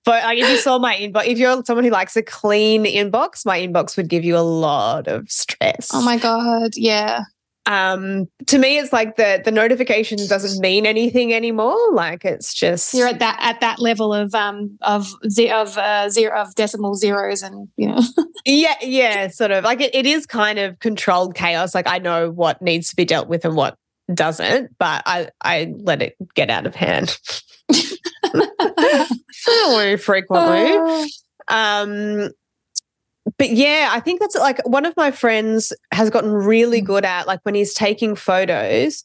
but like if you saw my inbox, if you're someone who likes a clean inbox, my inbox would give you a lot of stress. Oh my god, yeah. Um, to me, it's like the the notification doesn't mean anything anymore. Like it's just you're at that at that level of um of ze- of uh, zero of decimal zeros, and you know. yeah, yeah, sort of like it, it is kind of controlled chaos. Like I know what needs to be dealt with and what doesn't, but I I let it get out of hand. Fairly frequently. Oh. Um, but yeah, I think that's like one of my friends has gotten really mm. good at like when he's taking photos.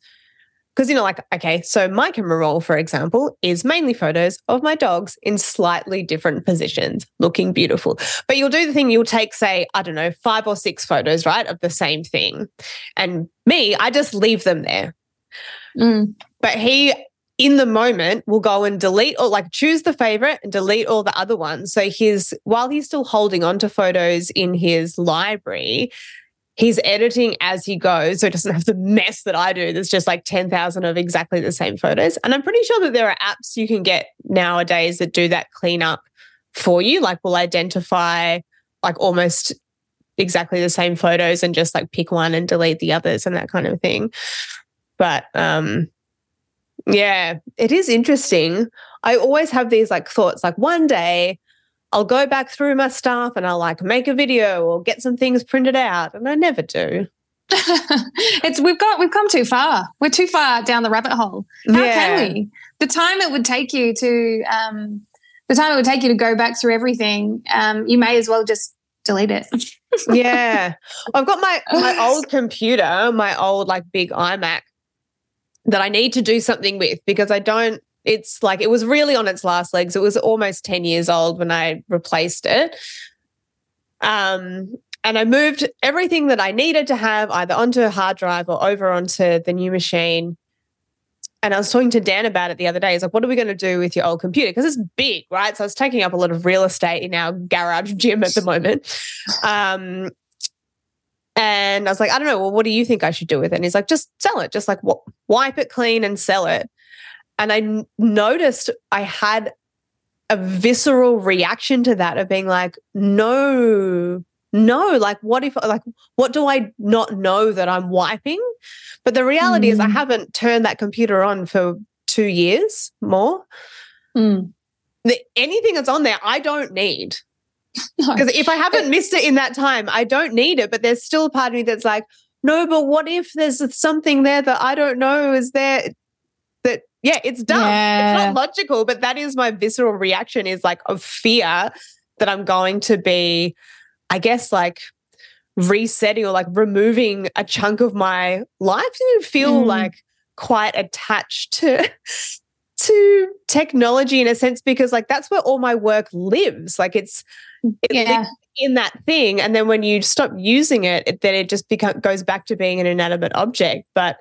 Because, you know, like, okay, so my camera roll, for example, is mainly photos of my dogs in slightly different positions, looking beautiful. But you'll do the thing, you'll take, say, I don't know, five or six photos, right, of the same thing. And me, I just leave them there. Mm. But he in the moment will go and delete or like choose the favorite and delete all the other ones. So his while he's still holding on to photos in his library, he's editing as he goes. So it doesn't have the mess that I do. There's just like 10,000 of exactly the same photos. And I'm pretty sure that there are apps you can get nowadays that do that cleanup for you. Like will identify like almost exactly the same photos and just like pick one and delete the others and that kind of thing. But um yeah, it is interesting. I always have these like thoughts like one day I'll go back through my stuff and I'll like make a video or get some things printed out. And I never do. it's we've got we've come too far. We're too far down the rabbit hole. How yeah. can we? The time it would take you to um the time it would take you to go back through everything, um, you may as well just delete it. yeah. I've got my my old computer, my old like big iMac that I need to do something with because I don't it's like it was really on its last legs. It was almost 10 years old when I replaced it. Um, and I moved everything that I needed to have either onto a hard drive or over onto the new machine. And I was talking to Dan about it the other day. He's like, what are we going to do with your old computer? Because it's big, right? So it's taking up a lot of real estate in our garage gym at the moment. Um, and I was like, I don't know. Well, what do you think I should do with it? And he's like, just sell it, just like w- wipe it clean and sell it. And I n- noticed I had a visceral reaction to that of being like, no, no, like what if, like, what do I not know that I'm wiping? But the reality mm. is, I mm. haven't turned that computer on for two years more. Mm. The, anything that's on there, I don't need. Because no. if I haven't missed it in that time, I don't need it. But there's still a part of me that's like, no, but what if there's something there that I don't know is there that yeah, it's dumb. Yeah. It's not logical, but that is my visceral reaction is like of fear that I'm going to be, I guess, like resetting or like removing a chunk of my life and feel mm. like quite attached to to technology in a sense because like that's where all my work lives like it's yeah. in that thing. And then when you stop using it, it then it just becomes goes back to being an inanimate object. But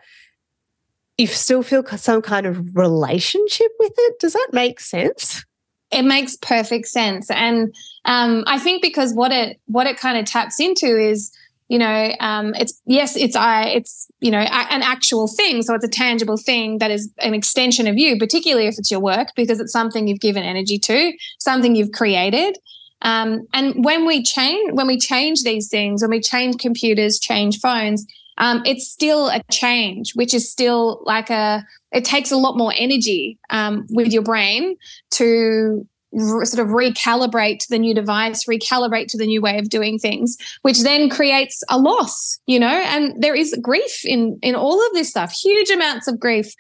you still feel some kind of relationship with it. Does that make sense? It makes perfect sense, and um, I think because what it what it kind of taps into is you know um, it's yes it's i it's you know a, an actual thing so it's a tangible thing that is an extension of you particularly if it's your work because it's something you've given energy to something you've created um, and when we change, when we change these things, when we change computers, change phones, um, it's still a change, which is still like a. It takes a lot more energy um, with your brain to r- sort of recalibrate to the new device, recalibrate to the new way of doing things, which then creates a loss. You know, and there is grief in in all of this stuff. Huge amounts of grief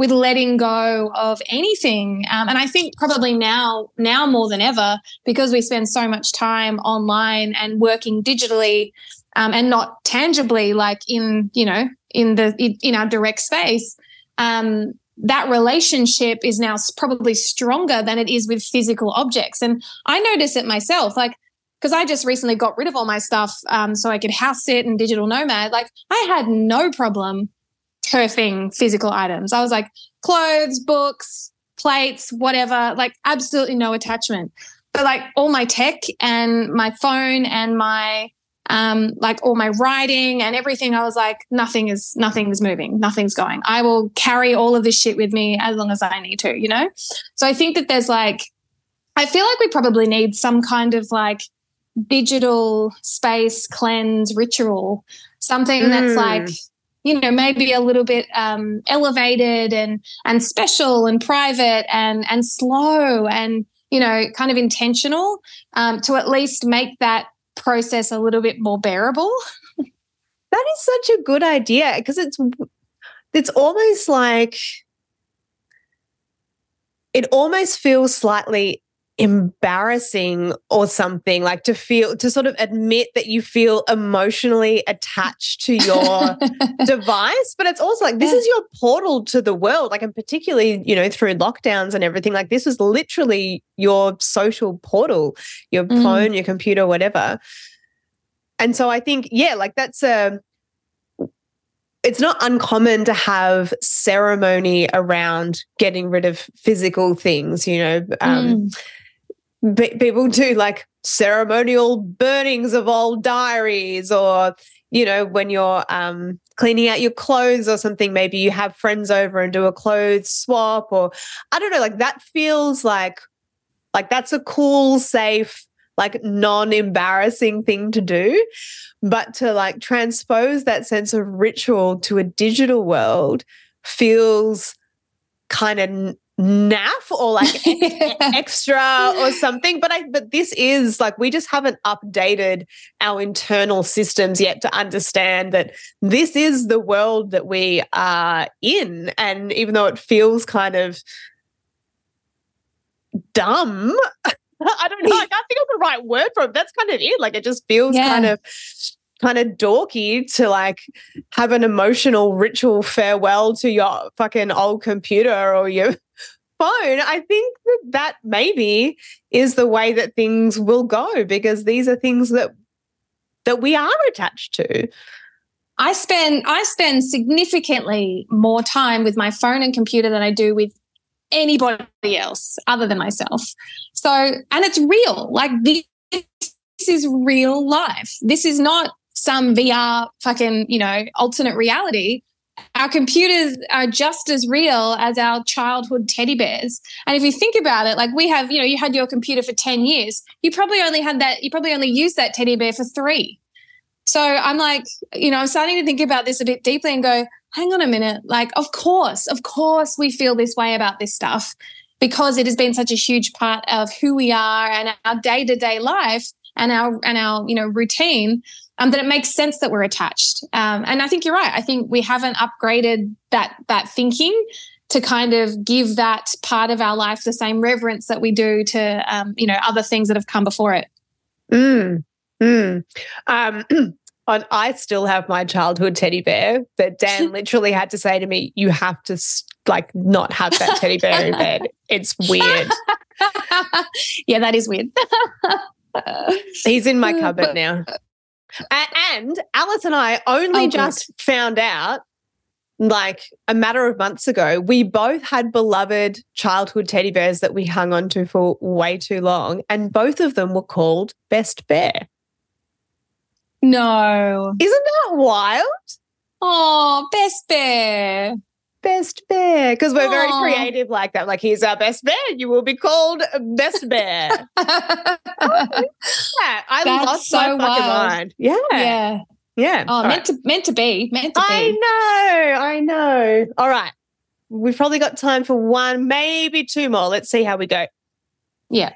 with letting go of anything. Um, and I think probably now, now more than ever, because we spend so much time online and working digitally um, and not tangibly, like in you know in the in our direct space. Um, that relationship is now probably stronger than it is with physical objects. And I notice it myself, like because I just recently got rid of all my stuff um, so I could house sit and digital nomad. Like I had no problem turfing physical items. I was like, clothes, books, plates, whatever, like absolutely no attachment. But like all my tech and my phone and my um, like all my writing and everything. I was like, nothing is nothing is moving, nothing's going. I will carry all of this shit with me as long as I need to, you know. So I think that there's like, I feel like we probably need some kind of like digital space cleanse ritual, something mm. that's like you know maybe a little bit um, elevated and and special and private and and slow and you know kind of intentional um, to at least make that process a little bit more bearable. That is such a good idea because it's it's almost like it almost feels slightly embarrassing or something like to feel to sort of admit that you feel emotionally attached to your device. But it's also like this is your portal to the world. Like and particularly you know through lockdowns and everything like this is literally your social portal your mm. phone your computer whatever. And so i think yeah like that's a it's not uncommon to have ceremony around getting rid of physical things you know um, mm people do like ceremonial burnings of old diaries or you know when you're um, cleaning out your clothes or something maybe you have friends over and do a clothes swap or i don't know like that feels like like that's a cool safe like non-embarrassing thing to do. But to like transpose that sense of ritual to a digital world feels kind of naff or like extra or something but i but this is like we just haven't updated our internal systems yet to understand that this is the world that we are in and even though it feels kind of dumb i don't know i can't think of the right word for it that's kind of it like it just feels yeah. kind of kind of dorky to like have an emotional ritual farewell to your fucking old computer or your phone, I think that that maybe is the way that things will go because these are things that that we are attached to. I spend I spend significantly more time with my phone and computer than I do with anybody else other than myself. So, and it's real. Like this, this is real life. This is not some VR fucking, you know, alternate reality our computers are just as real as our childhood teddy bears. And if you think about it, like we have, you know, you had your computer for 10 years, you probably only had that, you probably only used that teddy bear for three. So I'm like, you know, I'm starting to think about this a bit deeply and go, hang on a minute. Like, of course, of course, we feel this way about this stuff because it has been such a huge part of who we are and our day to day life and our, and our, you know, routine um, that it makes sense that we're attached. Um, and I think you're right. I think we haven't upgraded that that thinking to kind of give that part of our life the same reverence that we do to um, you know other things that have come before it. Mm, mm. Um, on, I still have my childhood teddy bear that Dan literally had to say to me, "You have to like not have that teddy bear in bed. It's weird." yeah, that is weird. He's in my cupboard now. And Alice and I only oh, just good. found out like a matter of months ago, we both had beloved childhood teddy bears that we hung on to for way too long, and both of them were called Best Bear. No. Isn't that wild? Oh, Best Bear best bear because we're Aww. very creative like that. Like, here's our best bear. You will be called best bear. yeah, I That's lost so my fucking mind. Yeah. Yeah. Yeah. Oh, All meant right. to meant to be. Meant to be. I know. I know. All right. We've probably got time for one, maybe two more. Let's see how we go. Yeah.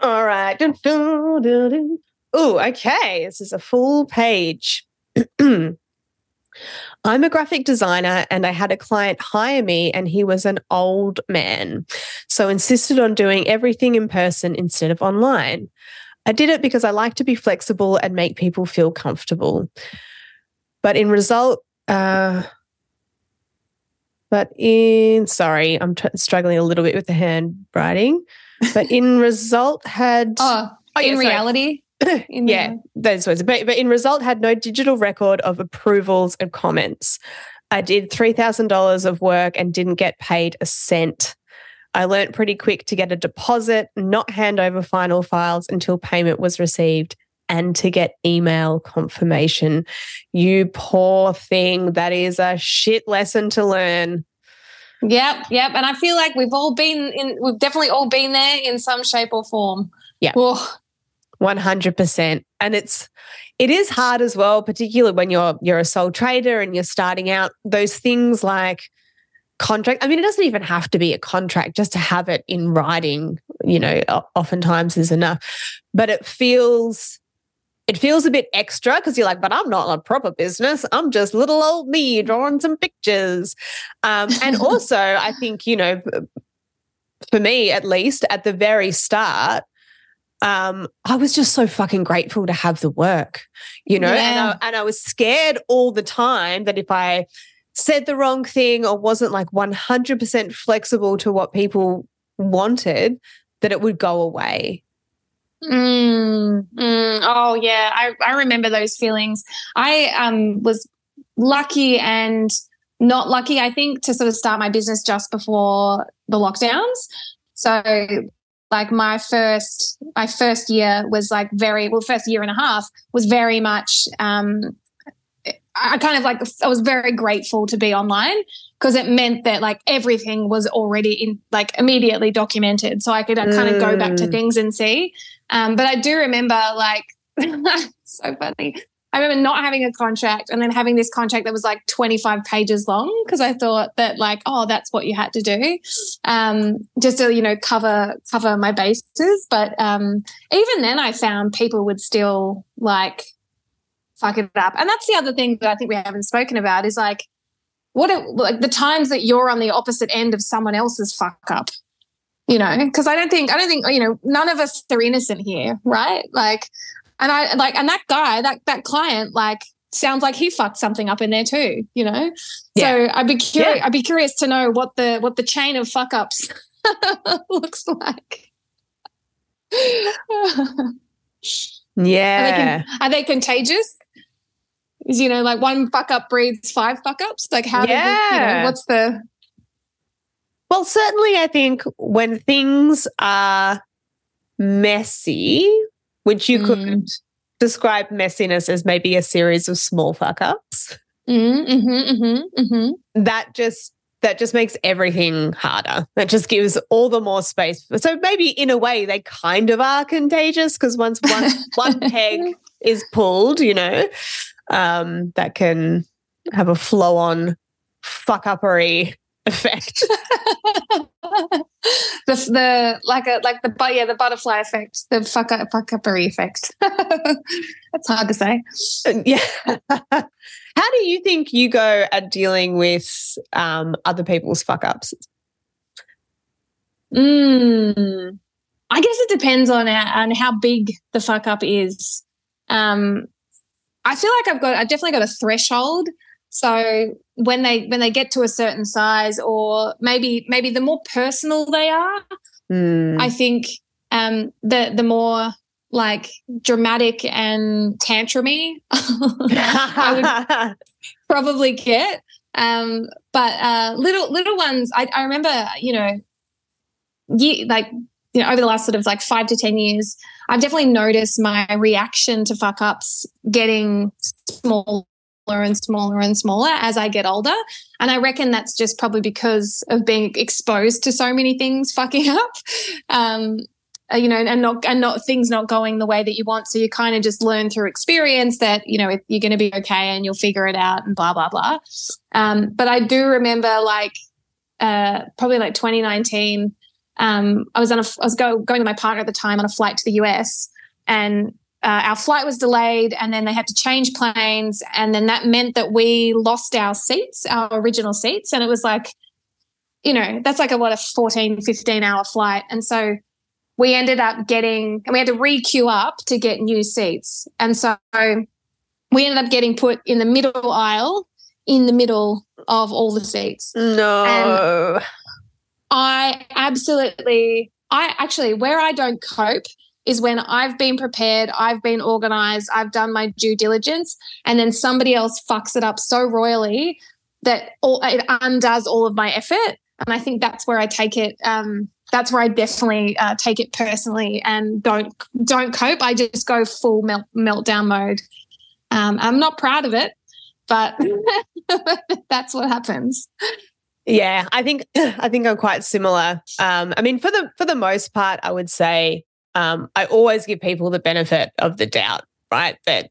All right. Oh, okay. This is a full page. I'm a graphic designer and I had a client hire me and he was an old man. So insisted on doing everything in person instead of online. I did it because I like to be flexible and make people feel comfortable. But in result, uh, but in sorry, I'm t- struggling a little bit with the handwriting. But in result, had oh, oh in yeah, reality, yeah, those words. But, but in result, had no digital record of approvals and comments. I did $3,000 of work and didn't get paid a cent. I learnt pretty quick to get a deposit, not hand over final files until payment was received, and to get email confirmation. You poor thing. That is a shit lesson to learn. Yep, yep. And I feel like we've all been in, we've definitely all been there in some shape or form. Yeah. 100%. And it's, it is hard as well, particularly when you're, you're a sole trader and you're starting out. Those things like, contract. I mean, it doesn't even have to be a contract, just to have it in writing, you know, oftentimes is enough. But it feels it feels a bit extra because you're like, but I'm not a proper business. I'm just little old me drawing some pictures. Um, and also, I think, you know, for me at least at the very start, um, I was just so fucking grateful to have the work, you know, yeah. and, I, and I was scared all the time that if I said the wrong thing or wasn't like 100% flexible to what people wanted, that it would go away. Mm, mm, oh yeah, I, I remember those feelings. I um was lucky and not lucky, I think, to sort of start my business just before the lockdowns. So like my first my first year was like very well first year and a half was very much um I kind of like I was very grateful to be online because it meant that like everything was already in like immediately documented, so I could uh, kind of go back to mm. things and see. Um, but I do remember like so funny. I remember not having a contract and then having this contract that was like 25 pages long because I thought that like, oh, that's what you had to do. Um, just to, you know, cover cover my bases. But um, even then I found people would still like fuck it up. And that's the other thing that I think we haven't spoken about is like what it, like the times that you're on the opposite end of someone else's fuck up. You know, because I don't think I don't think you know none of us are innocent here, right? Like, and I like and that guy that that client like sounds like he fucked something up in there too. You know, yeah. so I'd be curious. Yeah. I'd be curious to know what the what the chain of fuck ups looks like. yeah, are they, are they contagious? is you know like one fuck up breeds five fuck ups like how yeah. you know what's the well certainly i think when things are messy which you mm. could describe messiness as maybe a series of small fuck ups mm, mm-hmm, mm-hmm, mm-hmm. that just that just makes everything harder. That just gives all the more space. So maybe in a way they kind of are contagious because once one one peg is pulled, you know, um, that can have a flow on fuck uppery effect. the the like a like the but yeah the butterfly effect the fuck up fuck uppery effect. That's hard to say. Uh, yeah. How do you think you go at dealing with um, other people's fuck ups? Mm, I guess it depends on on how big the fuck up is. Um, I feel like I've got I've definitely got a threshold. So when they when they get to a certain size, or maybe maybe the more personal they are, mm. I think um, the the more like dramatic and tantrumy I would probably get. Um, but uh, little little ones, I, I remember, you know, ye- like you know, over the last sort of like five to 10 years, I've definitely noticed my reaction to fuck ups getting smaller and smaller and smaller as I get older. And I reckon that's just probably because of being exposed to so many things fucking up. Um, uh, you know, and not and not things not going the way that you want. So you kind of just learn through experience that you know you're going to be okay and you'll figure it out and blah blah blah. Um, but I do remember like uh, probably like 2019 um, I was on a, I was go, going to my partner at the time on a flight to the US, and uh, our flight was delayed, and then they had to change planes, and then that meant that we lost our seats, our original seats, and it was like, you know, that's like a what a 14, 15 hour flight, and so we ended up getting, and we had to re-queue up to get new seats, and so we ended up getting put in the middle aisle, in the middle of all the seats. No. And I absolutely, I actually, where I don't cope is when I've been prepared, I've been organized, I've done my due diligence, and then somebody else fucks it up so royally that all, it undoes all of my effort. And I think that's where I take it. Um, that's where I definitely uh, take it personally and don't don't cope. I just go full melt, meltdown mode. Um, I'm not proud of it, but that's what happens. Yeah, I think I think I'm quite similar. Um, I mean, for the for the most part, I would say um, I always give people the benefit of the doubt, right? That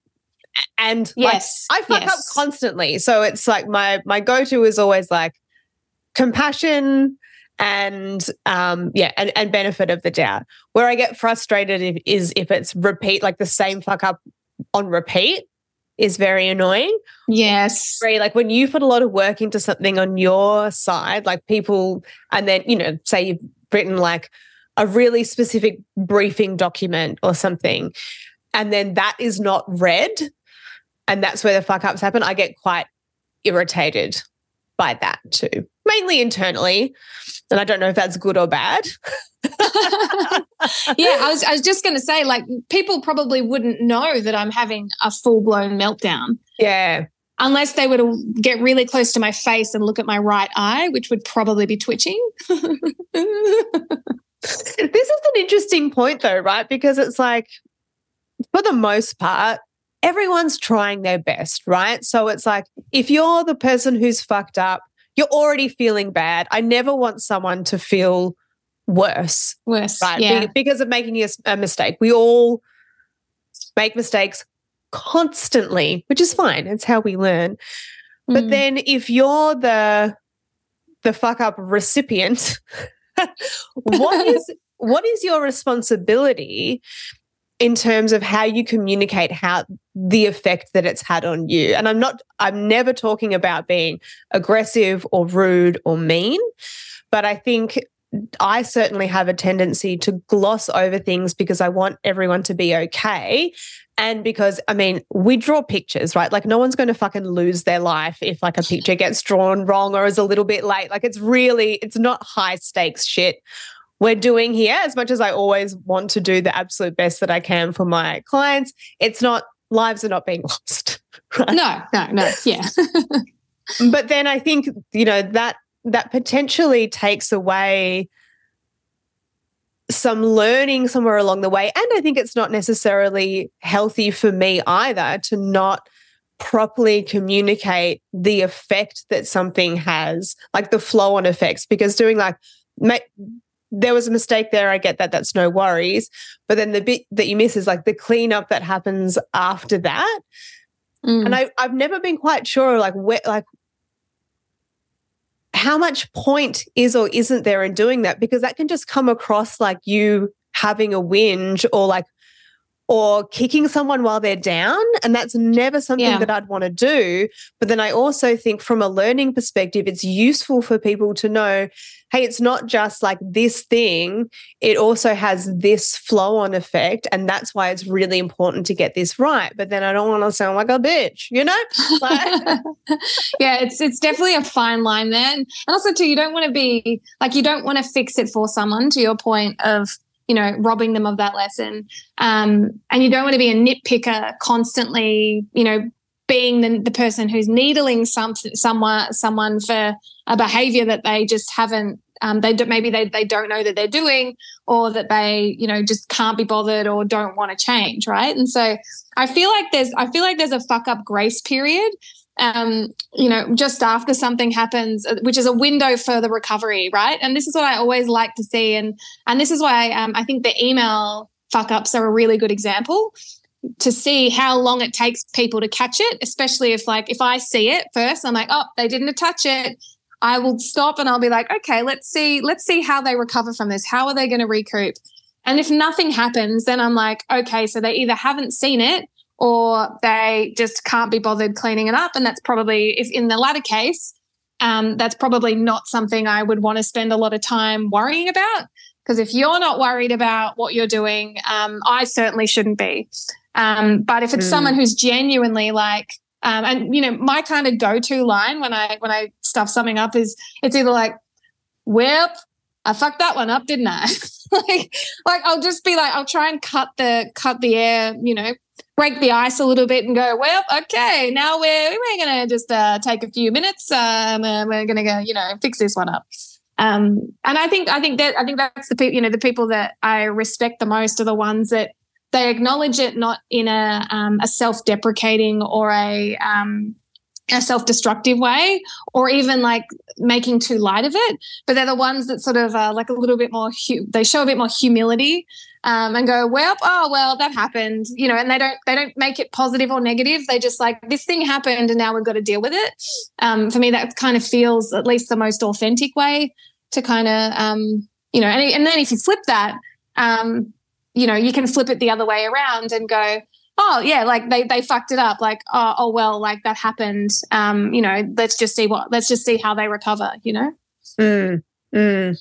and yes, like, I fuck yes. up constantly, so it's like my my go to is always like compassion and um yeah and, and benefit of the doubt where i get frustrated if, is if it's repeat like the same fuck up on repeat is very annoying yes like when you put a lot of work into something on your side like people and then you know say you've written like a really specific briefing document or something and then that is not read and that's where the fuck ups happen i get quite irritated by that too mainly internally. And I don't know if that's good or bad. yeah, I was, I was just going to say, like, people probably wouldn't know that I'm having a full blown meltdown. Yeah. Unless they were to get really close to my face and look at my right eye, which would probably be twitching. this is an interesting point, though, right? Because it's like, for the most part, everyone's trying their best, right? So it's like, if you're the person who's fucked up, you're already feeling bad. I never want someone to feel worse. Worse. Right. Yeah. Because of making a, a mistake. We all make mistakes constantly, which is fine. It's how we learn. Mm. But then if you're the the fuck up recipient, what is what is your responsibility in terms of how you communicate how the effect that it's had on you and i'm not i'm never talking about being aggressive or rude or mean but i think I certainly have a tendency to gloss over things because I want everyone to be okay. And because, I mean, we draw pictures, right? Like, no one's going to fucking lose their life if, like, a picture gets drawn wrong or is a little bit late. Like, it's really, it's not high stakes shit we're doing here, as much as I always want to do the absolute best that I can for my clients, it's not lives are not being lost. Right? No, no, no. Yeah. but then I think, you know, that that potentially takes away some learning somewhere along the way. And I think it's not necessarily healthy for me either to not properly communicate the effect that something has, like the flow on effects, because doing like there was a mistake there. I get that. That's no worries. But then the bit that you miss is like the cleanup that happens after that. Mm. And I, I've never been quite sure, like, where, like, how much point is or isn't there in doing that? Because that can just come across like you having a whinge or like or kicking someone while they're down. And that's never something yeah. that I'd want to do. But then I also think from a learning perspective, it's useful for people to know hey, it's not just like this thing, it also has this flow on effect. And that's why it's really important to get this right. But then I don't want to sound like a bitch, you know? Like- yeah, it's it's definitely a fine line there. And also too, you don't want to be like you don't want to fix it for someone to your point of you know, robbing them of that lesson. Um, and you don't want to be a nitpicker constantly, you know, being the, the person who's needling some, someone someone for a behavior that they just haven't um, they do, maybe they, they don't know that they're doing or that they you know just can't be bothered or don't want to change right and so i feel like there's i feel like there's a fuck up grace period um, you know, just after something happens, uh, which is a window for the recovery, right? And this is what I always like to see, and and this is why um, I think the email fuck ups are a really good example to see how long it takes people to catch it, especially if like if I see it first, I'm like, oh, they didn't attach it. I will stop and I'll be like, okay, let's see, let's see how they recover from this. How are they going to recoup? And if nothing happens, then I'm like, okay, so they either haven't seen it or they just can't be bothered cleaning it up. And that's probably, if in the latter case, um, that's probably not something I would want to spend a lot of time worrying about. Because if you're not worried about what you're doing, um, I certainly shouldn't be. Um, but if it's mm. someone who's genuinely like, um, and you know, my kind of go-to line when I when I stuff something up is it's either like, "Well, I fucked that one up, didn't I?" like, like I'll just be like, I'll try and cut the cut the air, you know, break the ice a little bit and go, well, okay, now we're we're gonna just uh, take a few minutes. Um, and we're gonna go, you know, fix this one up. Um, and I think I think that I think that's the people you know the people that I respect the most are the ones that they acknowledge it not in a um, a self deprecating or a um, a self-destructive way or even like making too light of it. But they're the ones that sort of uh, like a little bit more hu- they show a bit more humility um, and go well oh well that happened you know and they don't they don't make it positive or negative. They just like this thing happened and now we've got to deal with it. Um, for me that kind of feels at least the most authentic way to kind of um, you know and, and then if you flip that um, you know you can flip it the other way around and go oh yeah like they they fucked it up. Like oh, oh well like that happened. Um you know let's just see what let's just see how they recover you know? Mm, mm.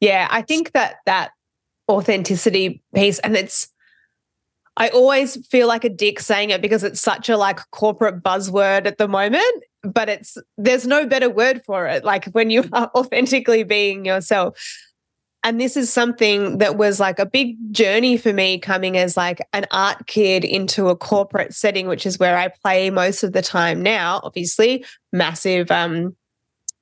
yeah i think that that authenticity piece and it's i always feel like a dick saying it because it's such a like corporate buzzword at the moment but it's there's no better word for it like when you are authentically being yourself and this is something that was like a big journey for me coming as like an art kid into a corporate setting which is where i play most of the time now. Obviously massive um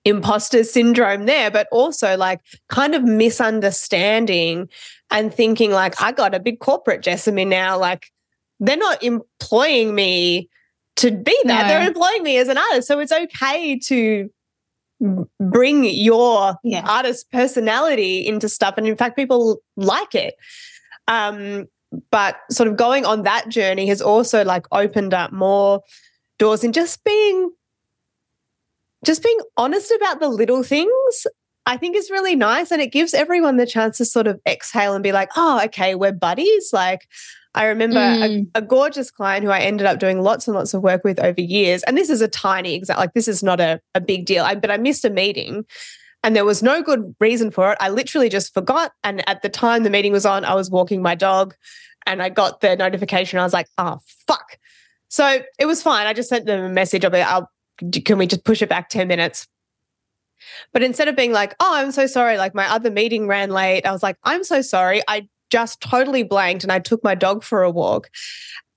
imposter syndrome there but also like kind of misunderstanding and thinking like i got a big corporate jessamine now. Like they're not employing me to be that. No. they're employing me as an artist. So it's okay to bring your yeah. artist personality into stuff and in fact people like it um, but sort of going on that journey has also like opened up more doors and just being just being honest about the little things I think is really nice and it gives everyone the chance to sort of exhale and be like, oh, okay, we're buddies. Like, I remember mm. a, a, gorgeous client who I ended up doing lots and lots of work with over years. And this is a tiny example, like this is not a, a big deal. I, but I missed a meeting and there was no good reason for it. I literally just forgot. And at the time the meeting was on, I was walking my dog and I got the notification. I was like, oh, fuck. So it was fine. I just sent them a message. I'll be, I'll, can we just push it back 10 minutes? But instead of being like, oh, I'm so sorry, like my other meeting ran late, I was like, I'm so sorry. I just totally blanked and I took my dog for a walk.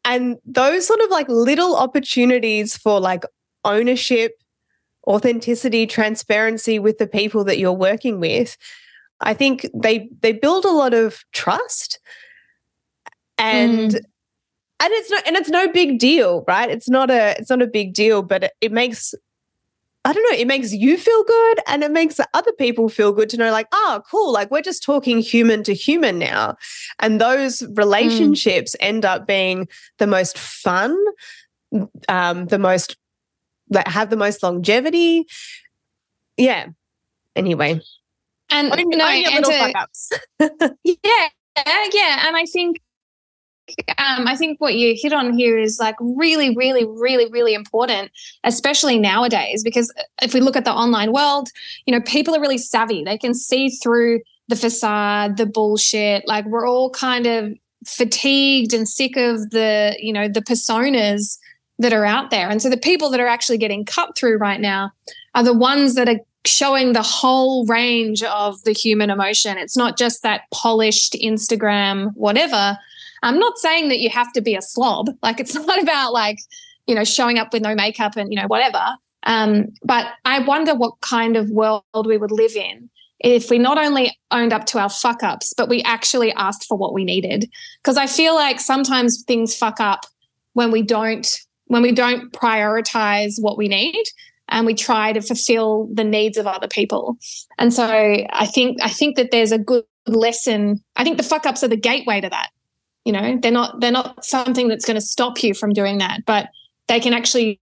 And those sort of like little opportunities for like ownership, authenticity, transparency with the people that you're working with, I think they they build a lot of trust. And mm. and it's not and it's no big deal, right? It's not a it's not a big deal, but it, it makes I don't know, it makes you feel good and it makes other people feel good to know, like, oh, cool, like we're just talking human to human now. And those relationships mm. end up being the most fun, um, the most that have the most longevity. Yeah. Anyway. And no, and to, yeah, yeah. And I think um, I think what you hit on here is like really, really, really, really important, especially nowadays, because if we look at the online world, you know, people are really savvy. They can see through the facade, the bullshit. Like we're all kind of fatigued and sick of the, you know, the personas that are out there. And so the people that are actually getting cut through right now are the ones that are showing the whole range of the human emotion. It's not just that polished Instagram, whatever I'm not saying that you have to be a slob. Like it's not about like, you know, showing up with no makeup and, you know, whatever. Um, but I wonder what kind of world we would live in if we not only owned up to our fuck ups, but we actually asked for what we needed. Because I feel like sometimes things fuck up when we don't when we don't prioritize what we need and we try to fulfill the needs of other people. And so I think I think that there's a good lesson. I think the fuck ups are the gateway to that you know they're not they're not something that's going to stop you from doing that but they can actually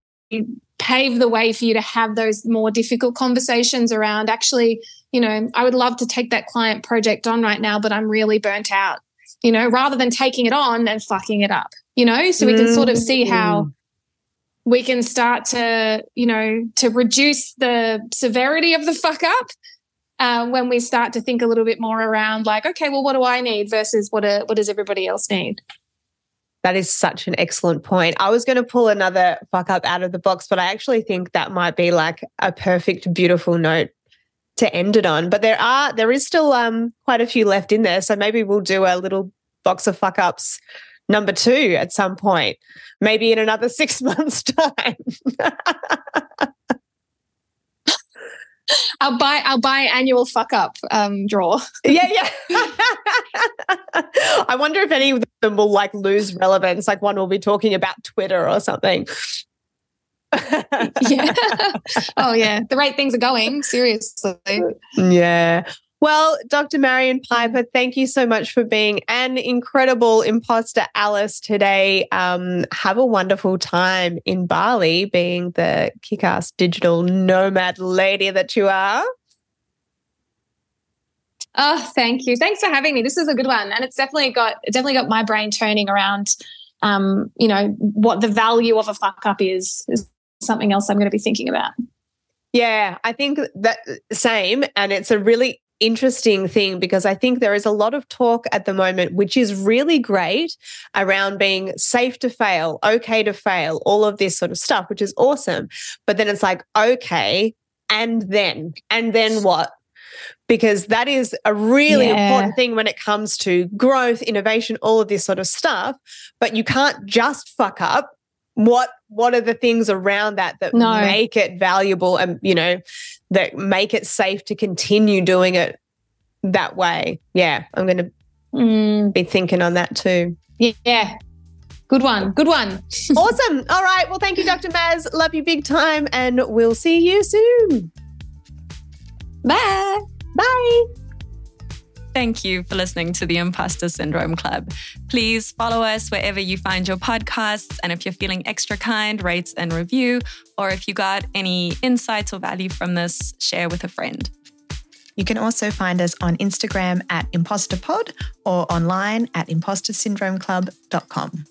pave the way for you to have those more difficult conversations around actually you know i would love to take that client project on right now but i'm really burnt out you know rather than taking it on and fucking it up you know so we can sort of see how mm. we can start to you know to reduce the severity of the fuck up uh, when we start to think a little bit more around like, okay, well, what do I need versus what, a, what does everybody else need? That is such an excellent point. I was going to pull another fuck up out of the box, but I actually think that might be like a perfect, beautiful note to end it on. But there are there is still um quite a few left in there, so maybe we'll do a little box of fuck ups number two at some point, maybe in another six months' time. I'll buy I'll buy annual fuck up um, draw. yeah, yeah. I wonder if any of them will like lose relevance. Like one will be talking about Twitter or something. yeah. Oh yeah. The right things are going. Seriously. Yeah. Well, Dr. Marion Piper, thank you so much for being an incredible imposter Alice today. Um, have a wonderful time in Bali, being the kick ass digital nomad lady that you are. Oh, thank you. Thanks for having me. This is a good one. And it's definitely got definitely got my brain turning around um, you know, what the value of a fuck up is is something else I'm going to be thinking about. Yeah, I think that same. And it's a really interesting thing because I think there is a lot of talk at the moment, which is really great around being safe to fail, okay to fail, all of this sort of stuff, which is awesome. But then it's like, okay, and then, and then what? Because that is a really yeah. important thing when it comes to growth, innovation, all of this sort of stuff. But you can't just fuck up what what are the things around that that no. make it valuable and you know that make it safe to continue doing it that way. Yeah i'm going to mm. be thinking on that too. Yeah. Good one. Good one. Awesome. All right. Well thank you dr maz. Love you big time and we'll see you soon. Bye. Bye Thank you for listening to the Imposter Syndrome Club. Please follow us wherever you find your podcasts. And if you're feeling extra kind, rate and review. Or if you got any insights or value from this, share with a friend. You can also find us on Instagram at imposterpod or online at impostersyndromeclub.com.